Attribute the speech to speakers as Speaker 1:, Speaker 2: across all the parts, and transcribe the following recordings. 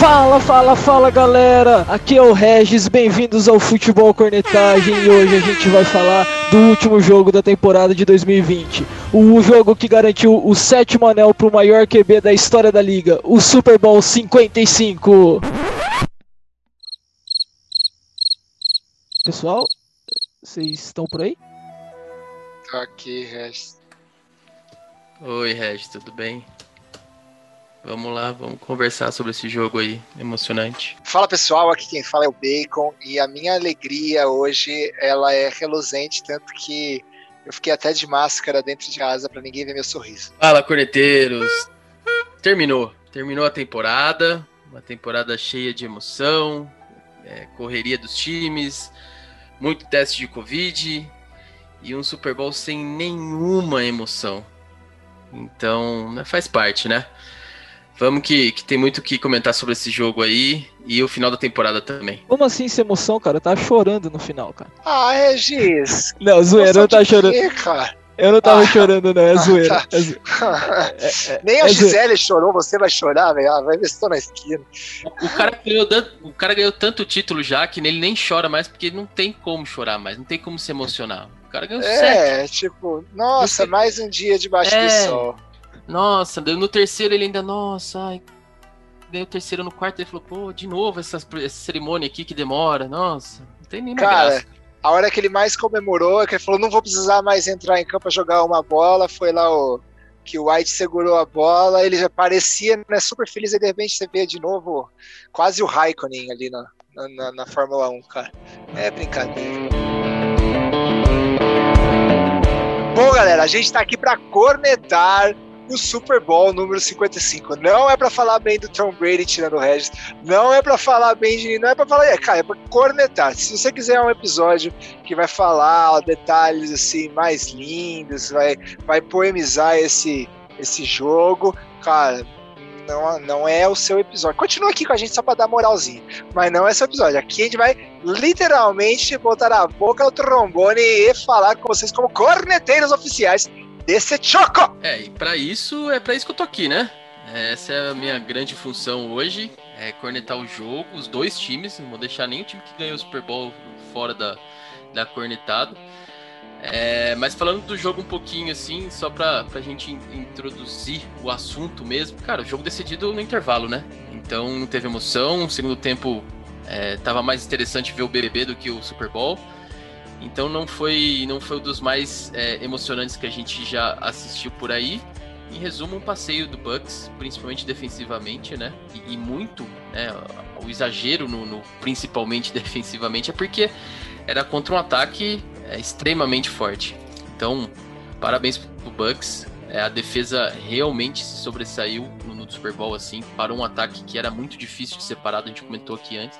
Speaker 1: Fala, fala, fala galera! Aqui é o Regis, bem-vindos ao Futebol Cornetagem e hoje a gente vai falar do último jogo da temporada de 2020. O jogo que garantiu o sétimo anel para o maior QB da história da liga, o Super Bowl 55. Pessoal, vocês estão por aí?
Speaker 2: Aqui, Regis.
Speaker 3: Oi, Regis, tudo bem? Vamos lá, vamos conversar sobre esse jogo aí, emocionante.
Speaker 2: Fala pessoal, aqui quem fala é o Bacon e a minha alegria hoje ela é reluzente, tanto que eu fiquei até de máscara dentro de casa para ninguém ver meu sorriso.
Speaker 3: Fala, corneteiros! Terminou, terminou a temporada, uma temporada cheia de emoção, é, correria dos times, muito teste de Covid e um Super Bowl sem nenhuma emoção. Então, né, faz parte, né? Vamos que, que tem muito o que comentar sobre esse jogo aí e o final da temporada também.
Speaker 1: Como assim sem emoção, cara? Eu tava chorando no final, cara.
Speaker 2: Ah, Regis!
Speaker 1: Não, zoeira, eu não tava chorando.
Speaker 2: Quê, cara?
Speaker 1: Eu não tava
Speaker 2: Ah.
Speaker 1: chorando, não, é zoeira.
Speaker 2: tá.
Speaker 1: É zo- é- é-
Speaker 2: Nem a
Speaker 1: é zoeira.
Speaker 2: Gisele chorou, você vai chorar, velho. Ah, vai ver se tô na esquina.
Speaker 3: O cara, ganhou, o cara ganhou tanto título já que ele nem chora mais porque não tem como chorar mais, não tem como se emocionar. O cara ganhou sete.
Speaker 2: É, tipo, nossa,
Speaker 3: Você-
Speaker 2: mais um dia debaixo
Speaker 3: É.
Speaker 2: do sol.
Speaker 3: Nossa, no terceiro ele ainda, nossa, ai. Ganhou o terceiro no quarto, ele falou, pô, de novo essa, essa cerimônia aqui que demora, nossa, não tem nenhuma
Speaker 2: Cara,
Speaker 3: graça.
Speaker 2: a hora que ele mais comemorou, é que ele falou, não vou precisar mais entrar em campo pra jogar uma bola, foi lá o que o White segurou a bola, ele já parecia né, super feliz, e de repente você vê de novo quase o Raikkonen ali na, na, na- na Fórmula 1, cara. É brincadeira. Bom, galera, a gente tá aqui pra cornetar o Super Bowl número 55. Não é pra falar bem do Tom Brady tirando o Regis, não é pra falar bem de. Não é pra falar. É, cara, é pra cornetar. Se você quiser um episódio que vai falar detalhes assim mais lindos, vai, vai poemizar esse, esse jogo, cara. Não, não é o seu episódio. Continua aqui com a gente só pra dar moralzinha. Mas não é seu episódio. Aqui a gente vai literalmente botar a boca no trombone e falar com vocês como corneteiros oficiais desse choco!
Speaker 3: É, e pra isso, é pra isso que eu tô aqui, né? Essa é a minha grande função hoje, é cornetar o jogo, os dois times, não vou deixar nem o time que ganhou o Super Bowl fora da, da cornetada. É, mas falando do jogo um pouquinho assim, só pra, pra gente in- introduzir o assunto mesmo, cara, o jogo decidido no intervalo, né? Então não teve emoção, o segundo tempo é, tava mais interessante ver o BBB do que o Super Bowl. Então não foi, não foi um dos mais é, emocionantes que a gente já assistiu por aí. Em resumo, um passeio do Bucks, principalmente defensivamente, né? E, e muito, né? O exagero no, no- principalmente defensivamente é porque era contra um ataque é, extremamente forte. Então, parabéns pro Bucks. É, a defesa realmente se sobressaiu no, no Super Bowl assim para um ataque que era muito difícil de separar. A gente comentou aqui antes.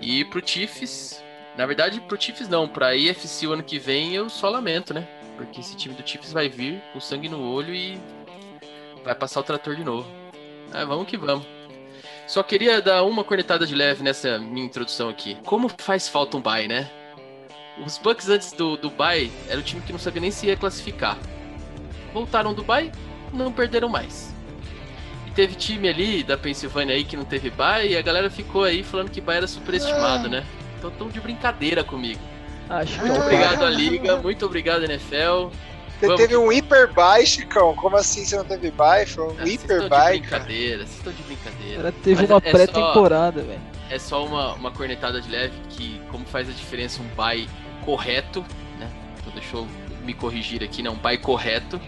Speaker 3: E pro Chiefs, na verdade, pro Chiefs não, pra AFC o ano que vem eu só lamento, né? Porque esse time do Chiefs vai vir com sangue no olho e vai passar o trator de novo. Ah, vamos que vamos. Só queria dar uma cornetada de leve nessa minha introdução aqui. Como faz falta um bye, né? Os Bucks antes do, do bye era o time que não sabia nem se ia classificar. Voltaram do bye, não perderam mais. E teve time ali da Pensilvânia aí que não teve bye e a galera ficou aí falando que bye era superestimado, né? Então tão de brincadeira comigo.
Speaker 1: Acho que
Speaker 2: Muito
Speaker 1: é
Speaker 3: Obrigado à Liga, muito obrigado NFL.
Speaker 2: Você
Speaker 3: Vamos
Speaker 2: teve um hiper buy, Chicão. Como assim você não teve buy? Foi um
Speaker 3: Ah, Vocês
Speaker 2: hiper
Speaker 3: estão de brincadeira, vocês estão de brincadeira.
Speaker 1: Ela teve
Speaker 3: Mas
Speaker 1: uma
Speaker 3: é
Speaker 1: pré-temporada, velho.
Speaker 3: É só uma, uma cornetada de leve que, como faz a diferença um buy correto, né? Então deixa eu me corrigir aqui, né? Um buy correto.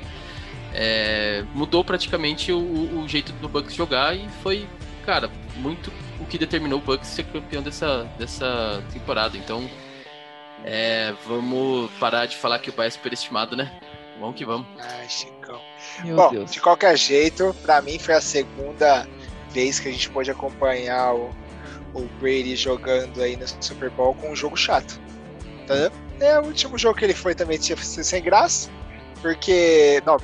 Speaker 3: é, mudou praticamente o, o- o jeito do Bucks jogar e foi, cara, muito o que determinou o Bucks ser campeão dessa, dessa temporada. Então, é, vamos parar de falar que o buy é superestimado, né? Vamos que vamos.
Speaker 2: Ai, Chicão.
Speaker 1: Meu
Speaker 2: Bom,
Speaker 1: Deus.
Speaker 2: de qualquer jeito, pra mim foi a segunda vez que a gente pôde acompanhar o, o Brady jogando aí no Super Bowl com um jogo chato. Entendeu? É, o último jogo que ele foi também tinha sido sem graça, porque. Não,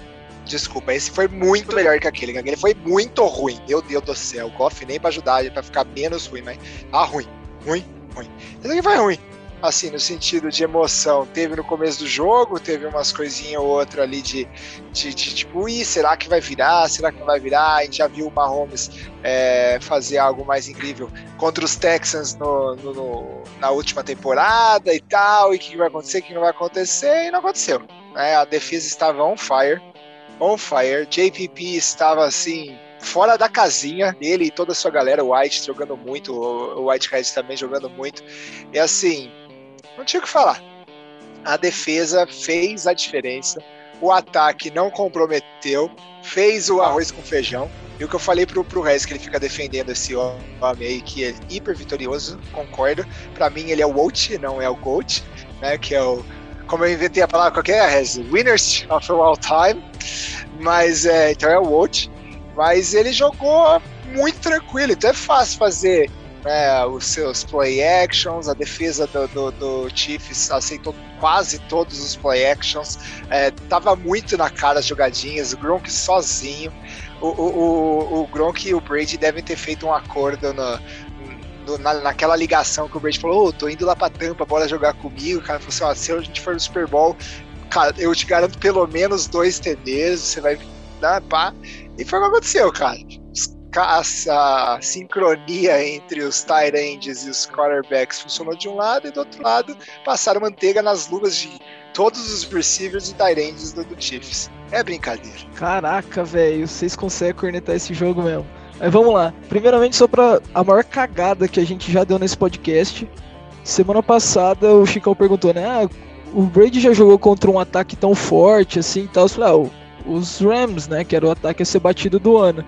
Speaker 2: desculpa, esse foi muito melhor que aquele. Aquele foi muito ruim. Meu Deus do céu. O Goff nem pra ajudar, pra ficar menos ruim, mas. Ah, ruim. Ruim, ruim. Esse aqui foi ruim. assim, no sentido de emoção, teve no começo do jogo, teve umas coisinhas ou outra ali de, de, de tipo, ih, será que vai virar? Será que não vai virar? A gente já viu o Mahomes é, fazer algo mais incrível contra os Texans no, no, no, na última temporada e tal, e o que vai acontecer, o que não vai acontecer, e não aconteceu. Né? A defesa estava on fire, on fire, JPP estava assim, fora da casinha, ele e toda a sua galera, o White jogando muito, o Whitehead também jogando muito, e assim, não tinha o que falar. A defesa fez a diferença, o ataque não comprometeu, fez o arroz com feijão. E o que eu falei pro, pro Rez, que ele fica defendendo esse homem aí, que é hiper vitorioso, concordo. Para mim, ele é o Wolt, não é o Gold, né? Que é o. Como eu inventei a palavra, qual que é? Winners of all time. Mas, é, então é o Wolt. Mas ele jogou muito tranquilo, então é fácil fazer né, os seus play actions, a defesa do, do, do, Chiefs aceitou quase todos os play actions, é, tava muito na cara as jogadinhas, o Gronk sozinho, o, o, o, o Gronk e o Brady devem ter feito um acordo no, no, na, naquela ligação que o Brady falou, oh, tô indo lá pra Tampa, bora jogar comigo, o cara falou assim, ó, se a gente for no Super Bowl, cara, eu te garanto pelo menos dois TDs, você vai dar, pá, e foi o que aconteceu, cara a, sincronia entre os tight ends e os quarterbacks funcionou de um lado e do outro lado passaram manteiga nas luvas de todos os receivers e tight ends do, do Chiefs. É brincadeira.
Speaker 1: Caraca, velho, vocês conseguem cornetar esse jogo mesmo. Mas vamos lá. Primeiramente, só pra a maior cagada que a gente já deu nesse podcast. Semana passada o Chicão perguntou, né? Ah, o Brady já jogou contra um ataque tão forte assim e tal. Eu falei, ah, os Rams, né? Que era o ataque a ser batido do ano.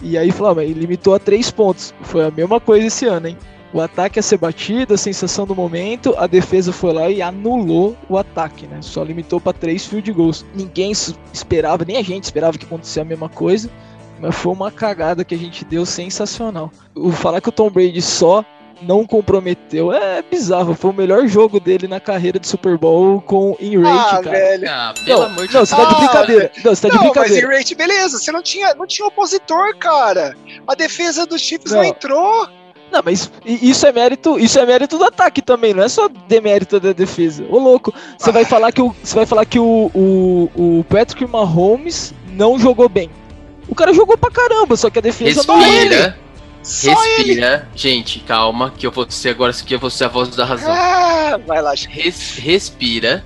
Speaker 1: E aí falou, ah, ele limitou a três pontos. Foi a mesma coisa esse ano, hein? O ataque a ser batido, a sensação do momento, a defesa foi lá e anulou o ataque, né? Só limitou para três field goals. Ninguém esperava, nem a gente esperava que acontecesse a mesma coisa, foi uma cagada que a gente deu sensacional. O falar que o Tom Brady só não comprometeu. É bizarro, foi o melhor jogo dele na carreira de Super Bowl com in rate, ah, cara. Velho.
Speaker 3: Ah, pelo
Speaker 1: não,
Speaker 3: amor de
Speaker 1: Deus. Não, você tá de brincadeira. Não, você tá de não, brincadeira.
Speaker 2: Mas in rate, beleza, você não tinha, não tinha opositor, cara. A defesa dos Chiefs não, não entrou.
Speaker 1: Não, mas isso é mérito, isso é mérito do ataque também, não é só demérito da defesa. Ô louco, você ah. vai falar que o você vai falar que o, o, o Patrick Mahomes não jogou bem. O cara jogou pra caramba, só que a defesa
Speaker 3: Respira. não ele. Só Respira. Ele. Gente, calma, que eu vou ser agora que eu vou ser a voz da razão.
Speaker 2: Ah, vai lá,
Speaker 3: Res, Respira,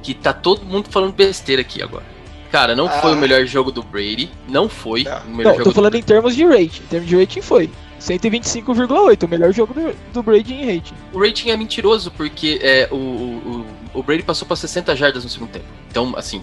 Speaker 3: que tá todo mundo falando besteira aqui agora. Cara, não ah. foi o melhor jogo do Brady. Não foi
Speaker 1: não.
Speaker 3: o melhor
Speaker 1: não,
Speaker 3: jogo
Speaker 1: tô falando em termos de rating. Em termos de rating foi. 125,8, o melhor jogo do, do, Brady em rating.
Speaker 3: O rating é mentiroso, porque é, o, o, o Brady passou para 60 jardas no segundo tempo. Então, assim,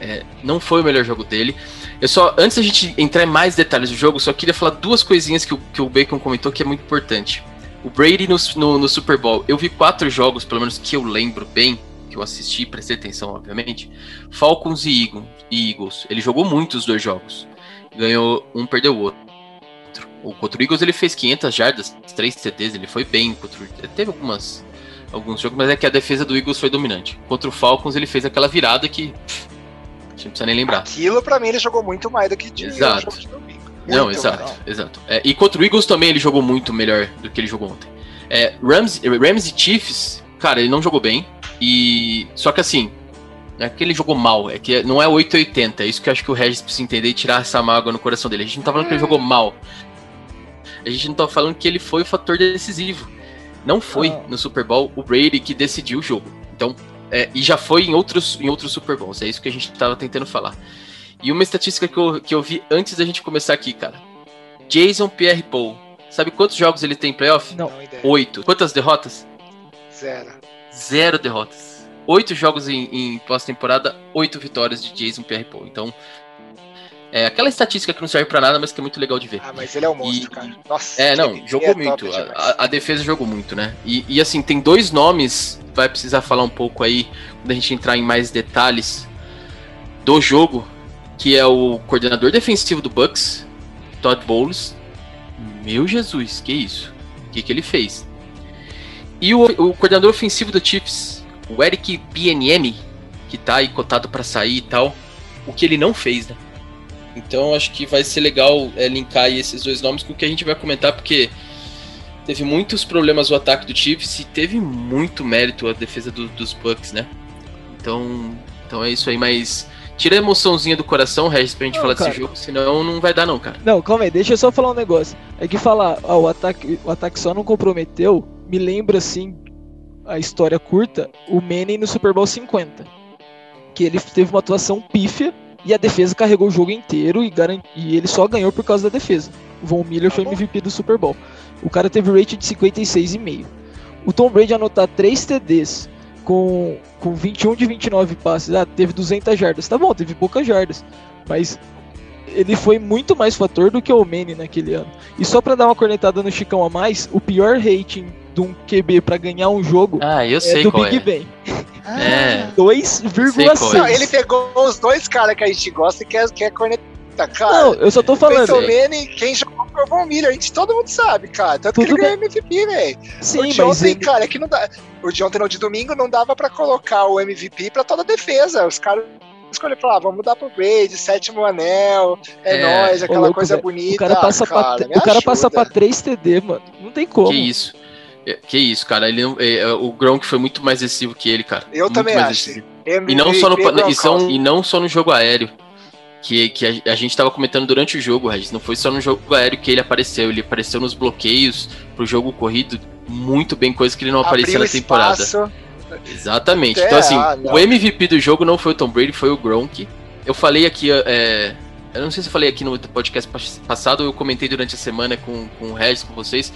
Speaker 3: é, não foi o melhor jogo dele. Eu só, antes da gente entrar em mais detalhes do jogo, só queria falar duas coisinhas que o, que o Bacon comentou que é muito importante. O Brady no, no, no, Super Bowl, eu vi quatro jogos, pelo menos que eu lembro bem, que eu assisti, prestei atenção, obviamente. Falcons e Eagles. Ele jogou muito os dois jogos. Ganhou um, perdeu o outro. O contra o Eagles ele fez 500 jardas, 3 CDs, ele foi bem. Contra, teve algumas, alguns jogos, mas é que a defesa do Eagles foi dominante. Contra o Falcons ele fez aquela virada que gente não precisa nem lembrar.
Speaker 2: Aquilo pra mim ele jogou muito mais do que de
Speaker 3: exato. de domingo. não, exato, legal. exato. É, e contra o Eagles também ele jogou muito melhor do que ele jogou ontem. É, Rams, Rams e Chiefs, cara, ele não jogou bem. E. Só que assim, não é que ele jogou mal, é que não é 880. É isso que eu acho que o Regis precisa entender e tirar essa mágoa no coração dele. A gente não tá falando que ele jogou mal. A gente não tá falando que ele foi o fator decisivo. Não foi ah. no Super Bowl o Brady que decidiu o jogo. Então, é, e já foi em outros, em outros Super Bowls, é isso que a gente estava tentando falar. E uma estatística que eu, que eu vi antes da gente começar aqui, cara. Jason Pierre Paul. Sabe quantos jogos ele tem em playoff?
Speaker 1: Não.
Speaker 3: Oito. Quantas derrotas?
Speaker 2: Zero.
Speaker 3: Zero derrotas. Oito jogos em, em pós-temporada, oito vitórias de Jason Pierre Paul. Então, é aquela estatística que não serve para nada, mas que é muito legal de ver.
Speaker 2: Ah, mas ele é um monstro, e, cara.
Speaker 3: Nossa. É, não, jogou é muito. A, a, defesa jogou muito, né? E, e, assim, tem dois nomes, vai precisar falar um pouco aí, quando a gente entrar em mais detalhes do jogo, que é o coordenador defensivo do Bucks, Todd Bowles. Meu Jesus, que isso? O que, que ele fez? E o, o coordenador ofensivo do Chiefs, o Eric Bieniemy, que tá aí cotado para sair e tal, o que ele não fez, né? Então acho que vai ser legal é, linkar esses dois nomes com o que a gente vai comentar, porque teve muitos problemas o ataque do Chiefs e teve muito mérito a defesa do, dos Bucks, né? Então, então é isso aí, mas tira a emoçãozinha do coração, Regis, pra gente não, falar cara. desse jogo, senão não vai dar não, cara.
Speaker 1: Não, calma aí, deixa eu só falar um negócio. É que falar, ó, o ataque, o ataque só não comprometeu, me lembra assim a história curta, o Manning no Super Bowl 50. Que ele teve uma atuação pífia e a defesa carregou o jogo inteiro e, garant... e ele só ganhou por causa da defesa. O Von Miller foi MVP do Super Bowl. O cara teve rate de 56,5. O Tom Brady anotar 3 TDs com, com 21 de 29 passes, ah, teve 200 jardas. Tá bom, teve poucas jardas, mas ele foi muito mais fator do que o Manny naquele ano. E só para dar uma cornetada no Chicão a mais, o pior rating de um QB para ganhar um jogo
Speaker 3: ah, eu
Speaker 1: é
Speaker 3: sei
Speaker 1: do Big
Speaker 3: é.
Speaker 1: Ben.
Speaker 3: É.
Speaker 1: 2,6.
Speaker 2: É. Ele pegou os dois caras que a gente gosta e quer, quer cornetar, cara.
Speaker 1: Não, eu só tô falando.
Speaker 2: Peyton Manning, quem jogou foi o Von Miller, a gente todo mundo sabe, cara. Tanto Tudo que ele ganhou MVP, velho.
Speaker 1: Sim,
Speaker 2: o de ontem,
Speaker 1: ele...
Speaker 2: cara, é que não dá. O de ontem, não, de domingo, não dava pra colocar o MVP pra toda a defesa. Os caras escolher falar, ah, vamos dar pro Brady, sétimo anel, é, é nóis, aquela louco, coisa véio. bonita.
Speaker 1: O cara passa, cara, pra, o cara passa pra 3 TD, mano. Não tem como.
Speaker 3: Que isso. É, que isso, cara. Ele, é, o Gronk foi muito mais decisivo que ele, cara.
Speaker 2: Eu
Speaker 3: muito
Speaker 2: também acho.
Speaker 3: E não, só no, e, são, e não só no jogo aéreo. Que, que a, a, gente tava comentando durante o jogo, Regis. Não foi só no jogo aéreo que ele apareceu. Ele apareceu nos bloqueios pro jogo corrido muito bem, coisa que ele não aparecia na temporada. Exatamente. É, então, assim, ah, o MVP do jogo não foi o Tom Brady, foi o Gronk. Eu falei aqui, é, eu não sei se eu falei aqui no podcast passado, eu comentei durante a semana com, com o Regis, com vocês.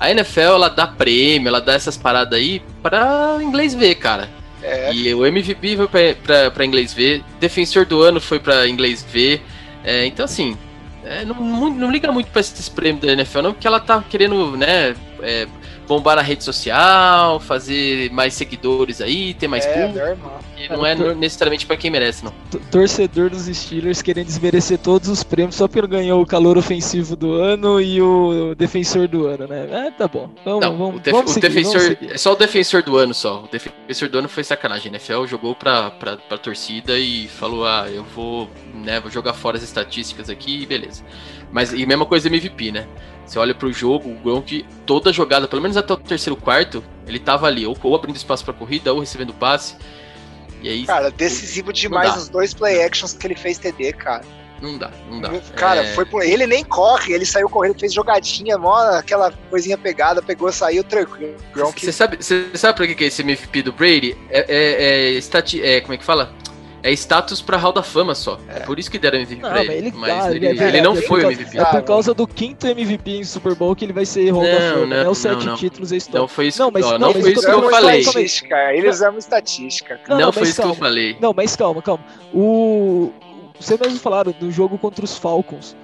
Speaker 3: A NFL, ela dá prêmio, ela dá essas paradas aí pra inglês ver, cara. É. E o MVP foi pra, pra, pra, inglês ver, defensor do ano foi pra inglês ver. É, então, assim, é, não, não, liga muito pra esse prêmio da NFL, não, porque ela tá querendo, né, é, bombar na rede social, fazer mais seguidores aí, ter mais é, público. Não é tor- necessariamente para quem merece, não.
Speaker 1: Torcedor dos Steelers querendo desmerecer todos os prêmios só porque ganhou o calor ofensivo do ano e o defensor do ano, né? É, tá bom. Vamos, não, vamos, o, def- vamos
Speaker 3: seguir, o defensor é só o defensor do ano só. O defensor do ano foi sacanagem. A NFL jogou pra, pra, pra torcida e falou: ah, eu vou, né, vou jogar fora as estatísticas aqui e beleza. Mas e mesma coisa MVP, né? Você olha pro jogo, o Gronk, toda jogada, pelo menos até o terceiro quarto, ele tava ali, ou, ou abrindo espaço pra corrida, ou recebendo passe. E aí,
Speaker 2: cara, decisivo demais os dois play actions que ele fez TD, cara.
Speaker 3: Não dá, não dá.
Speaker 2: Cara, é... foi por... ele nem corre, ele saiu correndo, fez jogadinha, mó, aquela coisinha pegada, pegou, saiu tranquilo.
Speaker 3: Você sabe, você sabe pra que é esse MVP do Brady? É, é, é, estati... é como é que fala? É status pra Hall da Fama só. É, é por isso que deram MVP não, pra ele. ele mas tá, ele, ele, ele, não foi o MVP.
Speaker 1: É por causa do quinto MVP em Super Bowl que ele vai ser Hall da Fama. Não, é os sete
Speaker 3: não,
Speaker 1: títulos, é
Speaker 3: história. Não foi isso, não, mas, não, não foi isso que eu falei.
Speaker 2: Estatística, eles amam estatística.
Speaker 3: Não, não foi isso calma. que eu falei.
Speaker 1: Não, mas calma, calma. O... Vocês mesmo falaram do jogo contra os Falcons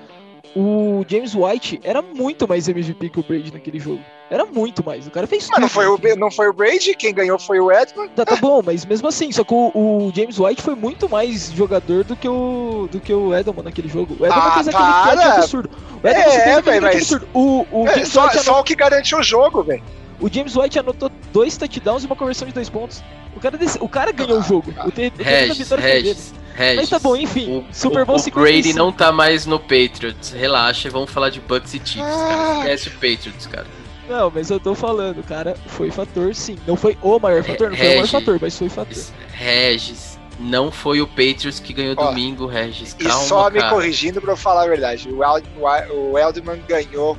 Speaker 1: o James White era muito mais MVP que o Brady naquele jogo. Era muito mais. O cara fez
Speaker 2: Mas não foi, o, não foi o Brady, quem ganhou foi o Edmund.
Speaker 1: Tá, tá bom, mas mesmo assim, só que o, o, James White foi muito mais jogador do que o, do que o Edelman naquele jogo. O Edelman ah, fez aquele catch absurdo. O Edelman é, fez aquele mas... absurdo. O, o
Speaker 2: é, só, só o que garantiu o jogo, velho.
Speaker 1: O James White anotou dois touchdowns e uma conversão de dois pontos. O cara, desse, o cara ganhou ah, o jogo. O, te, o
Speaker 3: Regis, Regis. Regis,
Speaker 1: Mas tá bom, enfim.
Speaker 3: O, Super Bowl o, o Brady não tá mais no Patriots. Relaxa, vamos falar de Bucks e Chiefs, cara. Ah. Esquece o Patriots, cara.
Speaker 1: Não, mas eu tô falando, cara, foi fator sim. Não foi o maior fator, não foi Regis, o maior fator, mas foi fator.
Speaker 3: Regis, não foi o Patriots que ganhou Ó, domingo, Regis. Calma,
Speaker 2: e só
Speaker 3: cara.
Speaker 2: me corrigindo pra eu falar a verdade. O, Eld, o Eldman ganhou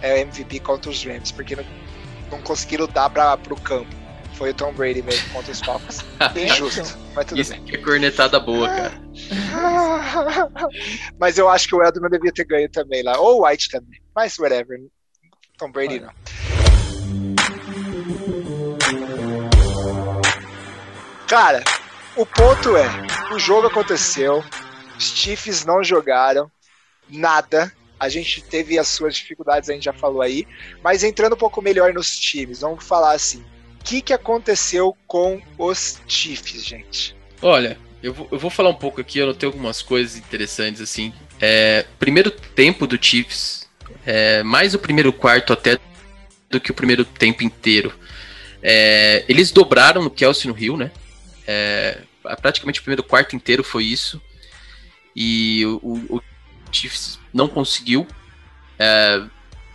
Speaker 2: é, MVP contra os Rams, porque não, não conseguiram dar pra, pro campo foi o Tom Brady mesmo contra os Falcons. Injusto, mas tudo
Speaker 3: Isso
Speaker 2: bem.
Speaker 3: que é cornetada boa, cara.
Speaker 2: mas eu acho que o Edelman devia ter ganho também lá. Ou o White também. Mas whatever. Tom Brady não. Cara, o ponto é, o jogo aconteceu, os Chiefs não jogaram nada. A gente teve as suas dificuldades, a gente já falou aí. Mas entrando um pouco melhor nos times, vamos falar assim que, que aconteceu com os Chiefs, gente?
Speaker 3: Olha, eu vou, eu vou falar um pouco aqui, eu notei algumas coisas interessantes, assim. É, primeiro tempo do Chiefs, é, mais o primeiro quarto até do que o primeiro tempo inteiro. É, eles dobraram no Kelsey no Rio, né? É, praticamente o primeiro quarto inteiro foi isso. E o, o, Chiefs não conseguiu. É,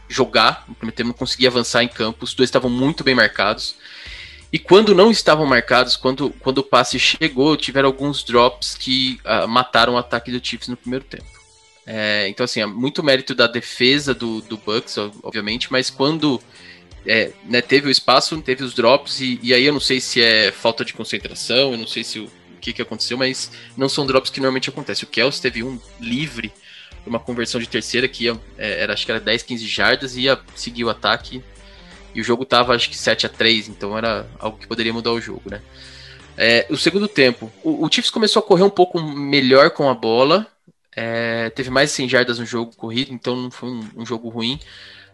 Speaker 3: jogar, no primeiro tempo não conseguia avançar em campo, os dois estavam muito bem marcados. E quando não estavam marcados, quando, quando o passe chegou, tiveram alguns drops que uh, mataram o ataque do Chiefs no primeiro tempo. É, então, assim, é muito mérito da defesa do, do Bucks, obviamente, mas quando é, né, teve o espaço, teve os drops, e, e, aí eu não sei se é falta de concentração, eu não sei se o, o que, que aconteceu, mas não são drops que normalmente acontecem. O Kelsey teve um livre, uma conversão de terceira que ia, é, era, acho que era 10, 15 jardas, e ia seguir o ataque, e o jogo tava acho que 7 a 3 então era algo que poderia mudar o jogo, né? É, o segundo tempo, o, o Chiefs começou a correr um pouco melhor com a bola, é, teve mais de 100 jardas no jogo corrido, então não foi um, um jogo ruim.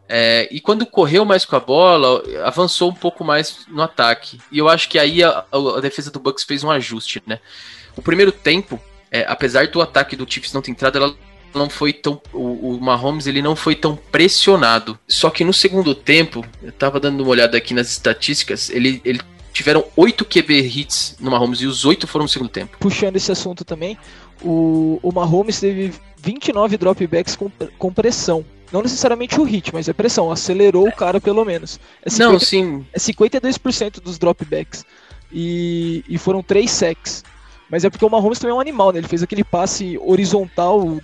Speaker 3: É, e quando correu mais com a bola, avançou um pouco mais no ataque. E eu acho que aí a, a defesa do Bucks fez um ajuste, né? O primeiro tempo, é, apesar do ataque do Chiefs não ter entrado, ela não foi tão. O, o Mahomes ele não foi tão pressionado. Só que no segundo tempo, eu tava dando uma olhada aqui nas estatísticas, ele, ele tiveram oito QB hits no Mahomes e os oito foram no segundo tempo.
Speaker 1: Puxando esse assunto também, o, o Mahomes teve 29 dropbacks com, com pressão. Não necessariamente o hit, mas é pressão. Acelerou o cara pelo menos.
Speaker 3: É 50, Não, sim.
Speaker 1: É 52% dos dropbacks. E, e foram 3 sacks. Mas é porque o Mahomes também é um animal, né? Ele fez aquele passe horizontal.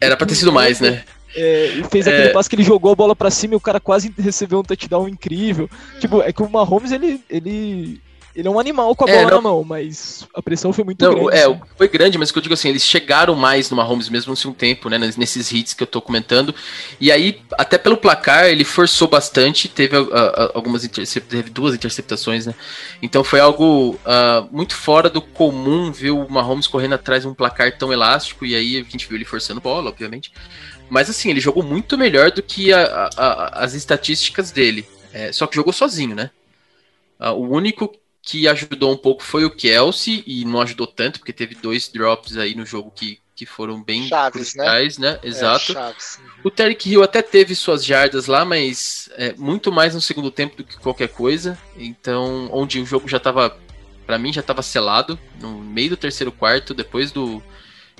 Speaker 3: Era pra ter sido mais, né?
Speaker 1: É, fez aquele é... passe que ele jogou a bola para cima e o cara quase recebeu um touchdown incrível. Tipo, é que o Mahomes, ele, ele ele é um animal com a é, bola não... na mão, mas a pressão foi muito não, grande.
Speaker 3: É, assim. foi grande, mas o que eu digo assim, eles chegaram mais no Mahomes mesmo no segundo tempo, né? Nesses hits que eu tô comentando. E aí, até pelo placar, ele forçou bastante, teve uh, algumas teve duas interceptações, né? Então foi algo uh, muito fora do comum ver o Mahomes correndo atrás de um placar tão elástico, e aí a gente viu ele forçando bola, obviamente. Mas assim, ele jogou muito melhor do que a, a, as estatísticas dele. É, só que jogou sozinho, né? O único que ajudou um pouco foi o Kelsey, e não ajudou tanto, porque teve dois drops aí no jogo que, que foram bem
Speaker 2: Chaves, né? cruciais,
Speaker 3: né? né? Exato. É, o Tarek Hill até teve suas jardas lá, mas é, muito mais no segundo tempo do que qualquer coisa. Então, onde o jogo já estava, para mim, já estava selado, no meio do terceiro quarto, depois do,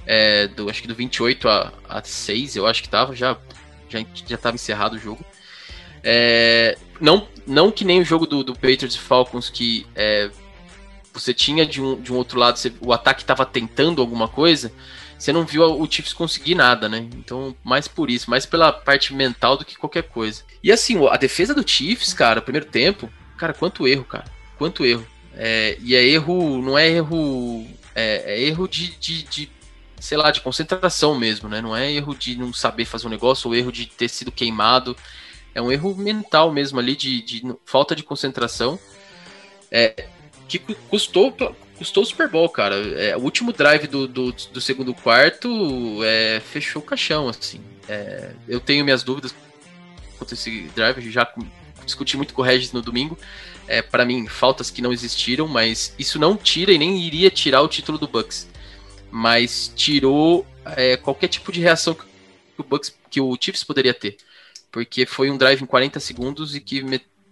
Speaker 3: é, do acho que do 28 a, a 6, eu acho que tava, já já já estava encerrado o jogo. É, não, não que nem o jogo do, do Patriots e Falcons, que é, você tinha de um, de um outro lado, você, o ataque estava tentando alguma coisa, você não viu o Chiefs conseguir nada, né? Então, mais por isso, mais pela parte mental do que qualquer coisa. E assim, a defesa do Chiefs, cara, primeiro tempo, cara, quanto erro, cara. Quanto erro. É, e é erro, não é erro. É, é erro de, de, de, sei lá, de concentração mesmo, né? Não é erro de não saber fazer um negócio ou erro de ter sido queimado. É um erro mental mesmo ali, de, de falta de concentração. É, que custou, custou o Super Bowl, cara. É, o último drive do, do, do segundo quarto é, fechou o caixão, assim. É, eu tenho minhas dúvidas quanto a esse drive, já discuti muito com o Regis no domingo. É, para mim, faltas que não existiram, mas isso não tira e nem iria tirar o título do Bucks. Mas tirou é, qualquer tipo de reação que o Bucks, que o Chiefs poderia ter porque foi um drive em 40 segundos e que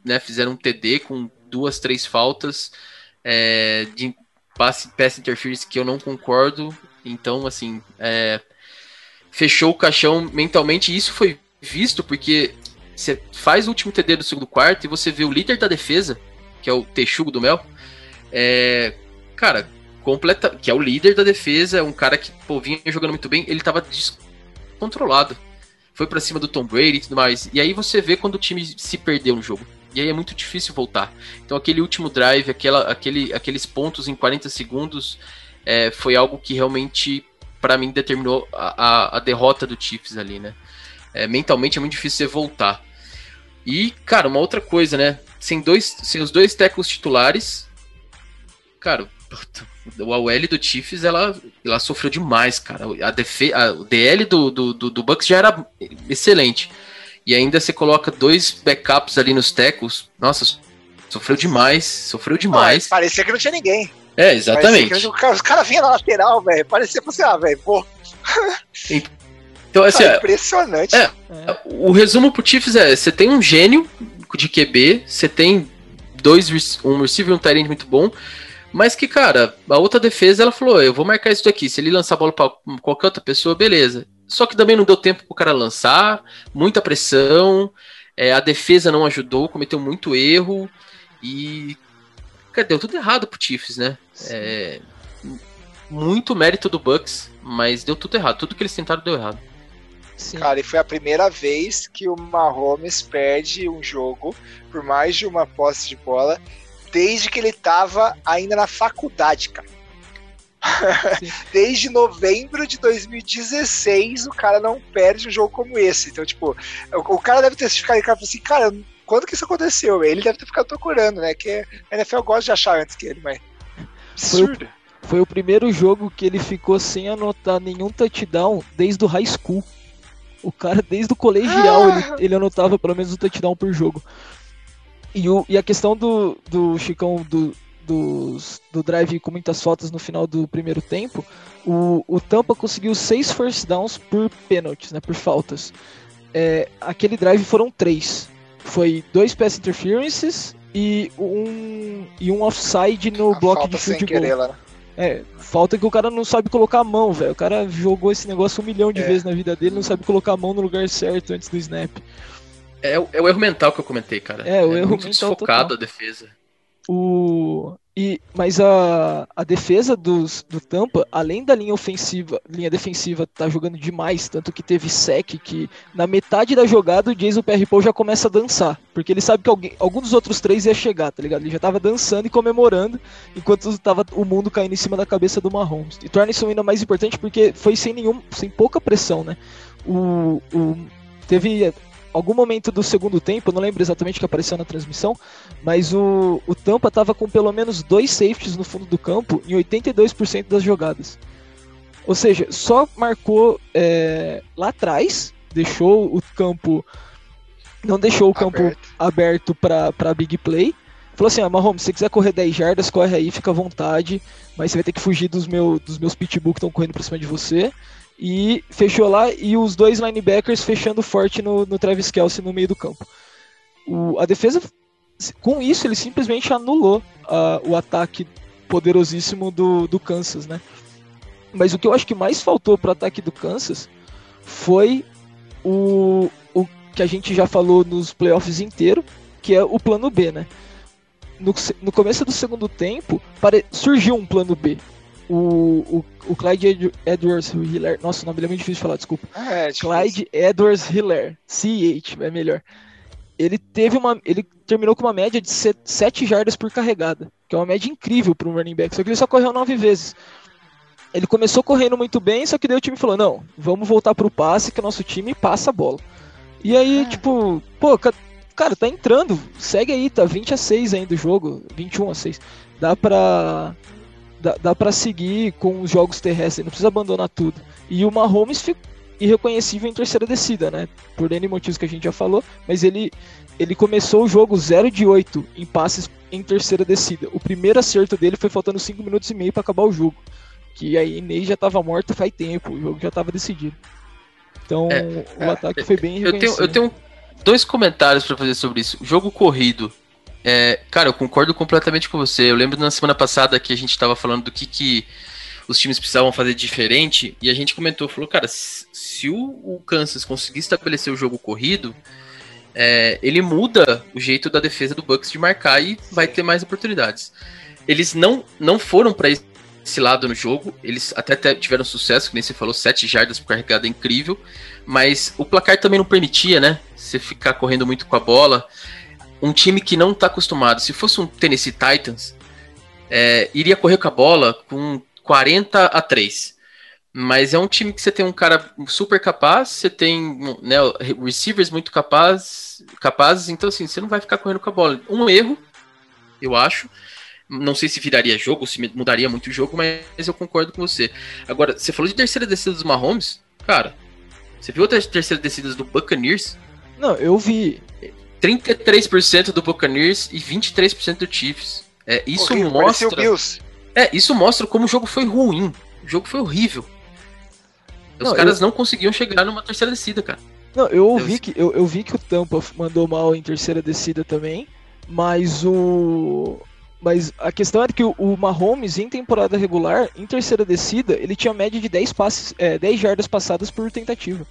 Speaker 3: né, fizeram um TD com duas, três faltas é, de passe, pass interference que eu não concordo. Então, assim, é, fechou o caixão mentalmente. E isso foi visto porque você faz o último TD do segundo quarto e você vê o líder da defesa, que é o Texugo do Mel, é, cara, completa, que é o líder da defesa, é um cara que pô, vinha jogando muito bem, ele tava descontrolado foi para cima do Tom Brady e tudo mais. E aí você vê quando o time se perdeu no jogo. E aí é muito difícil voltar. Então aquele último drive, aquela, aquele, aqueles pontos em 40 segundos, é, foi algo que realmente, para mim, determinou a, a, a, derrota do Chiefs ali, né? É, mentalmente é muito difícil você voltar. E, cara, uma outra coisa, né? Sem, dois, sem os dois tecos titulares, cara, o OL do Chiefs, ela, ela sofreu demais, cara. A, defe, a, o DL do, do, do, do Bucks já era excelente. E ainda você coloca dois backups ali nos tecos. Nossa, sofreu demais, sofreu demais.
Speaker 2: Ah, parecia que não tinha ninguém.
Speaker 3: É, exatamente.
Speaker 2: os caras cara vinham na lateral, velho. Parecia você, ah, velho, pô.
Speaker 3: Então, assim,
Speaker 2: é impressionante.
Speaker 3: É, o resumo pro Chiefs é: você tem um gênio de QB, você tem dois, um receiver e um tight muito bom. Mas que, cara, a outra defesa, ela falou: eu vou marcar isso daqui. Se ele lançar a bola pra qualquer outra pessoa, beleza. só que também não deu tempo pro cara lançar, muita pressão, é, a defesa não ajudou, cometeu muito erro e cara, deu tudo errado pro Chiefs, né? É, muito mérito do Bucks, mas deu tudo errado, tudo que eles tentaram deu errado.
Speaker 2: Sim. Cara, e foi a primeira vez que o Mahomes perde um jogo por mais de uma posse de bola desde que ele tava ainda na faculdade, cara. Desde novembro de 2016, o cara não perde um jogo como esse. Então, tipo, o, o cara deve ter ficado em casa assim, cara, quando que isso aconteceu? Ele deve ter ficado procurando, né? Que a NFL gosta de achar antes que ele, mas.
Speaker 1: Absurdo. Foi, foi o primeiro jogo que ele ficou sem anotar nenhum touchdown desde o high school. O cara, desde o colegial, ah! ele, ele anotava pelo menos um touchdown por jogo. E, o, e a questão do, do Chicão do, dos, do drive com muitas faltas no final do primeiro tempo, o, o Tampa conseguiu seis first downs por pênaltis, né, por faltas. É, aquele drive foram três. Foi dois pass interferences e um, e um offside no a bloco de field goal. Querer, né? É, falta que o cara não sabe colocar a mão, velho. O cara jogou esse negócio um milhão de é. vezes na vida dele, não sabe colocar a mão no lugar certo antes do snap.
Speaker 3: É, é o erro mental que eu comentei, cara.
Speaker 1: É, o
Speaker 3: é
Speaker 1: erro
Speaker 3: muito
Speaker 1: mental
Speaker 3: desfocado
Speaker 1: total.
Speaker 3: a defesa.
Speaker 1: O e mas a, a defesa dos, do Tampa, além da linha ofensiva, linha defensiva tá jogando demais, tanto que teve sec que na metade da jogada o Jason Pierre-Paul já começa a dançar, porque ele sabe que alguém, algum dos outros três ia chegar, tá ligado? Ele já tava dançando e comemorando enquanto tava o mundo caindo em cima da cabeça do Mahomes. E torna isso ainda mais importante porque foi sem nenhum, sem pouca pressão, né? O, o teve algum momento do segundo tempo, não lembro exatamente o que apareceu na transmissão, mas o, o Tampa estava com pelo menos dois safeties no fundo do campo em 82% das jogadas. Ou seja, só marcou é, lá atrás, deixou o campo. Não deixou o campo aberto, aberto para big play. Falou assim: ah, Mahomes, se você quiser correr 10 jardas, corre aí, fica à vontade. Mas você vai ter que fugir dos, meu, dos meus pitbull que estão correndo pra cima de você e fechou lá e os dois linebackers fechando forte no, no Travis Kelsey no meio do campo. O, a defesa, com isso, ele simplesmente anulou uh, o ataque poderosíssimo do, do Kansas, né? Mas o que eu acho que mais faltou para o ataque do Kansas foi o, o que a gente já falou nos playoffs inteiro, que é o plano B, né? No, no começo do segundo tempo, pare, surgiu um plano B o, o, o Clyde Edwards Hiller. Nossa, o nome dele é muito difícil de falar, desculpa.
Speaker 2: Ah, é,
Speaker 1: Clyde Edwards Hiller. CH, é melhor. Ele teve uma. Ele terminou com uma média de 7 jardas por carregada. Que é uma média incrível para um running back. Só que ele só correu 9 vezes. Ele começou correndo muito bem, só que daí o time falou: não, vamos voltar pro passe que o nosso time passa a bola. E aí, ah. tipo, pô, cara, tá entrando, segue aí, tá 20 a 6 ainda o jogo, 21 a 6. Dá pra dá, dá para seguir com os jogos terrestres, não precisa abandonar tudo. E o Mahomes ficou irreconhecível em terceira descida, né? Por N motivos que a gente já falou, mas ele, ele começou o jogo 0 de 8 em passes em terceira descida. O primeiro acerto dele foi faltando 5 minutos e meio para acabar o jogo. Que aí Ney já estava morto faz tempo, o jogo já estava decidido. Então é, o é, ataque foi bem
Speaker 3: eu tenho, eu tenho dois comentários para fazer sobre isso. O jogo corrido é, cara, eu concordo completamente com você. Eu lembro na semana passada que a gente estava falando do que, que os times precisavam fazer diferente e a gente comentou, falou, cara, se o, Kansas conseguir estabelecer o jogo corrido, é, ele muda o jeito da defesa do Bucks de marcar e vai ter mais oportunidades. Eles não, não foram para esse lado no jogo, eles até tiveram sucesso, que nem você falou, 7 jardas por carregada é incrível, mas o placar também não permitia, né? Você ficar correndo muito com a bola um time que não está acostumado, se fosse um Tennessee Titans, é, iria correr com a bola com 40 a 3. Mas é um time que você tem um cara super capaz, você tem né, receivers muito capazes, capazes, então assim, você não vai ficar correndo com a bola. Um erro, eu acho. Não sei se viraria jogo, se mudaria muito o jogo, mas eu concordo com você. Agora, você falou de terceira descida dos Mahomes, cara. Você viu a terceira descida do Buccaneers?
Speaker 1: Não, eu vi.
Speaker 3: 33% do Buccaneers e 23% do Chiefs. É, isso horrível, mostra. É, isso mostra como o jogo foi ruim. O jogo foi horrível. Os não, caras eu... não conseguiam chegar numa terceira descida, cara.
Speaker 1: Não, eu ouvi que eu, eu vi que o Tampa mandou mal em terceira descida também, mas o Mas a questão era que o, o Mahomes, em temporada regular, em terceira descida, ele tinha média de 10, passes, é, 10 jardas passadas por tentativa.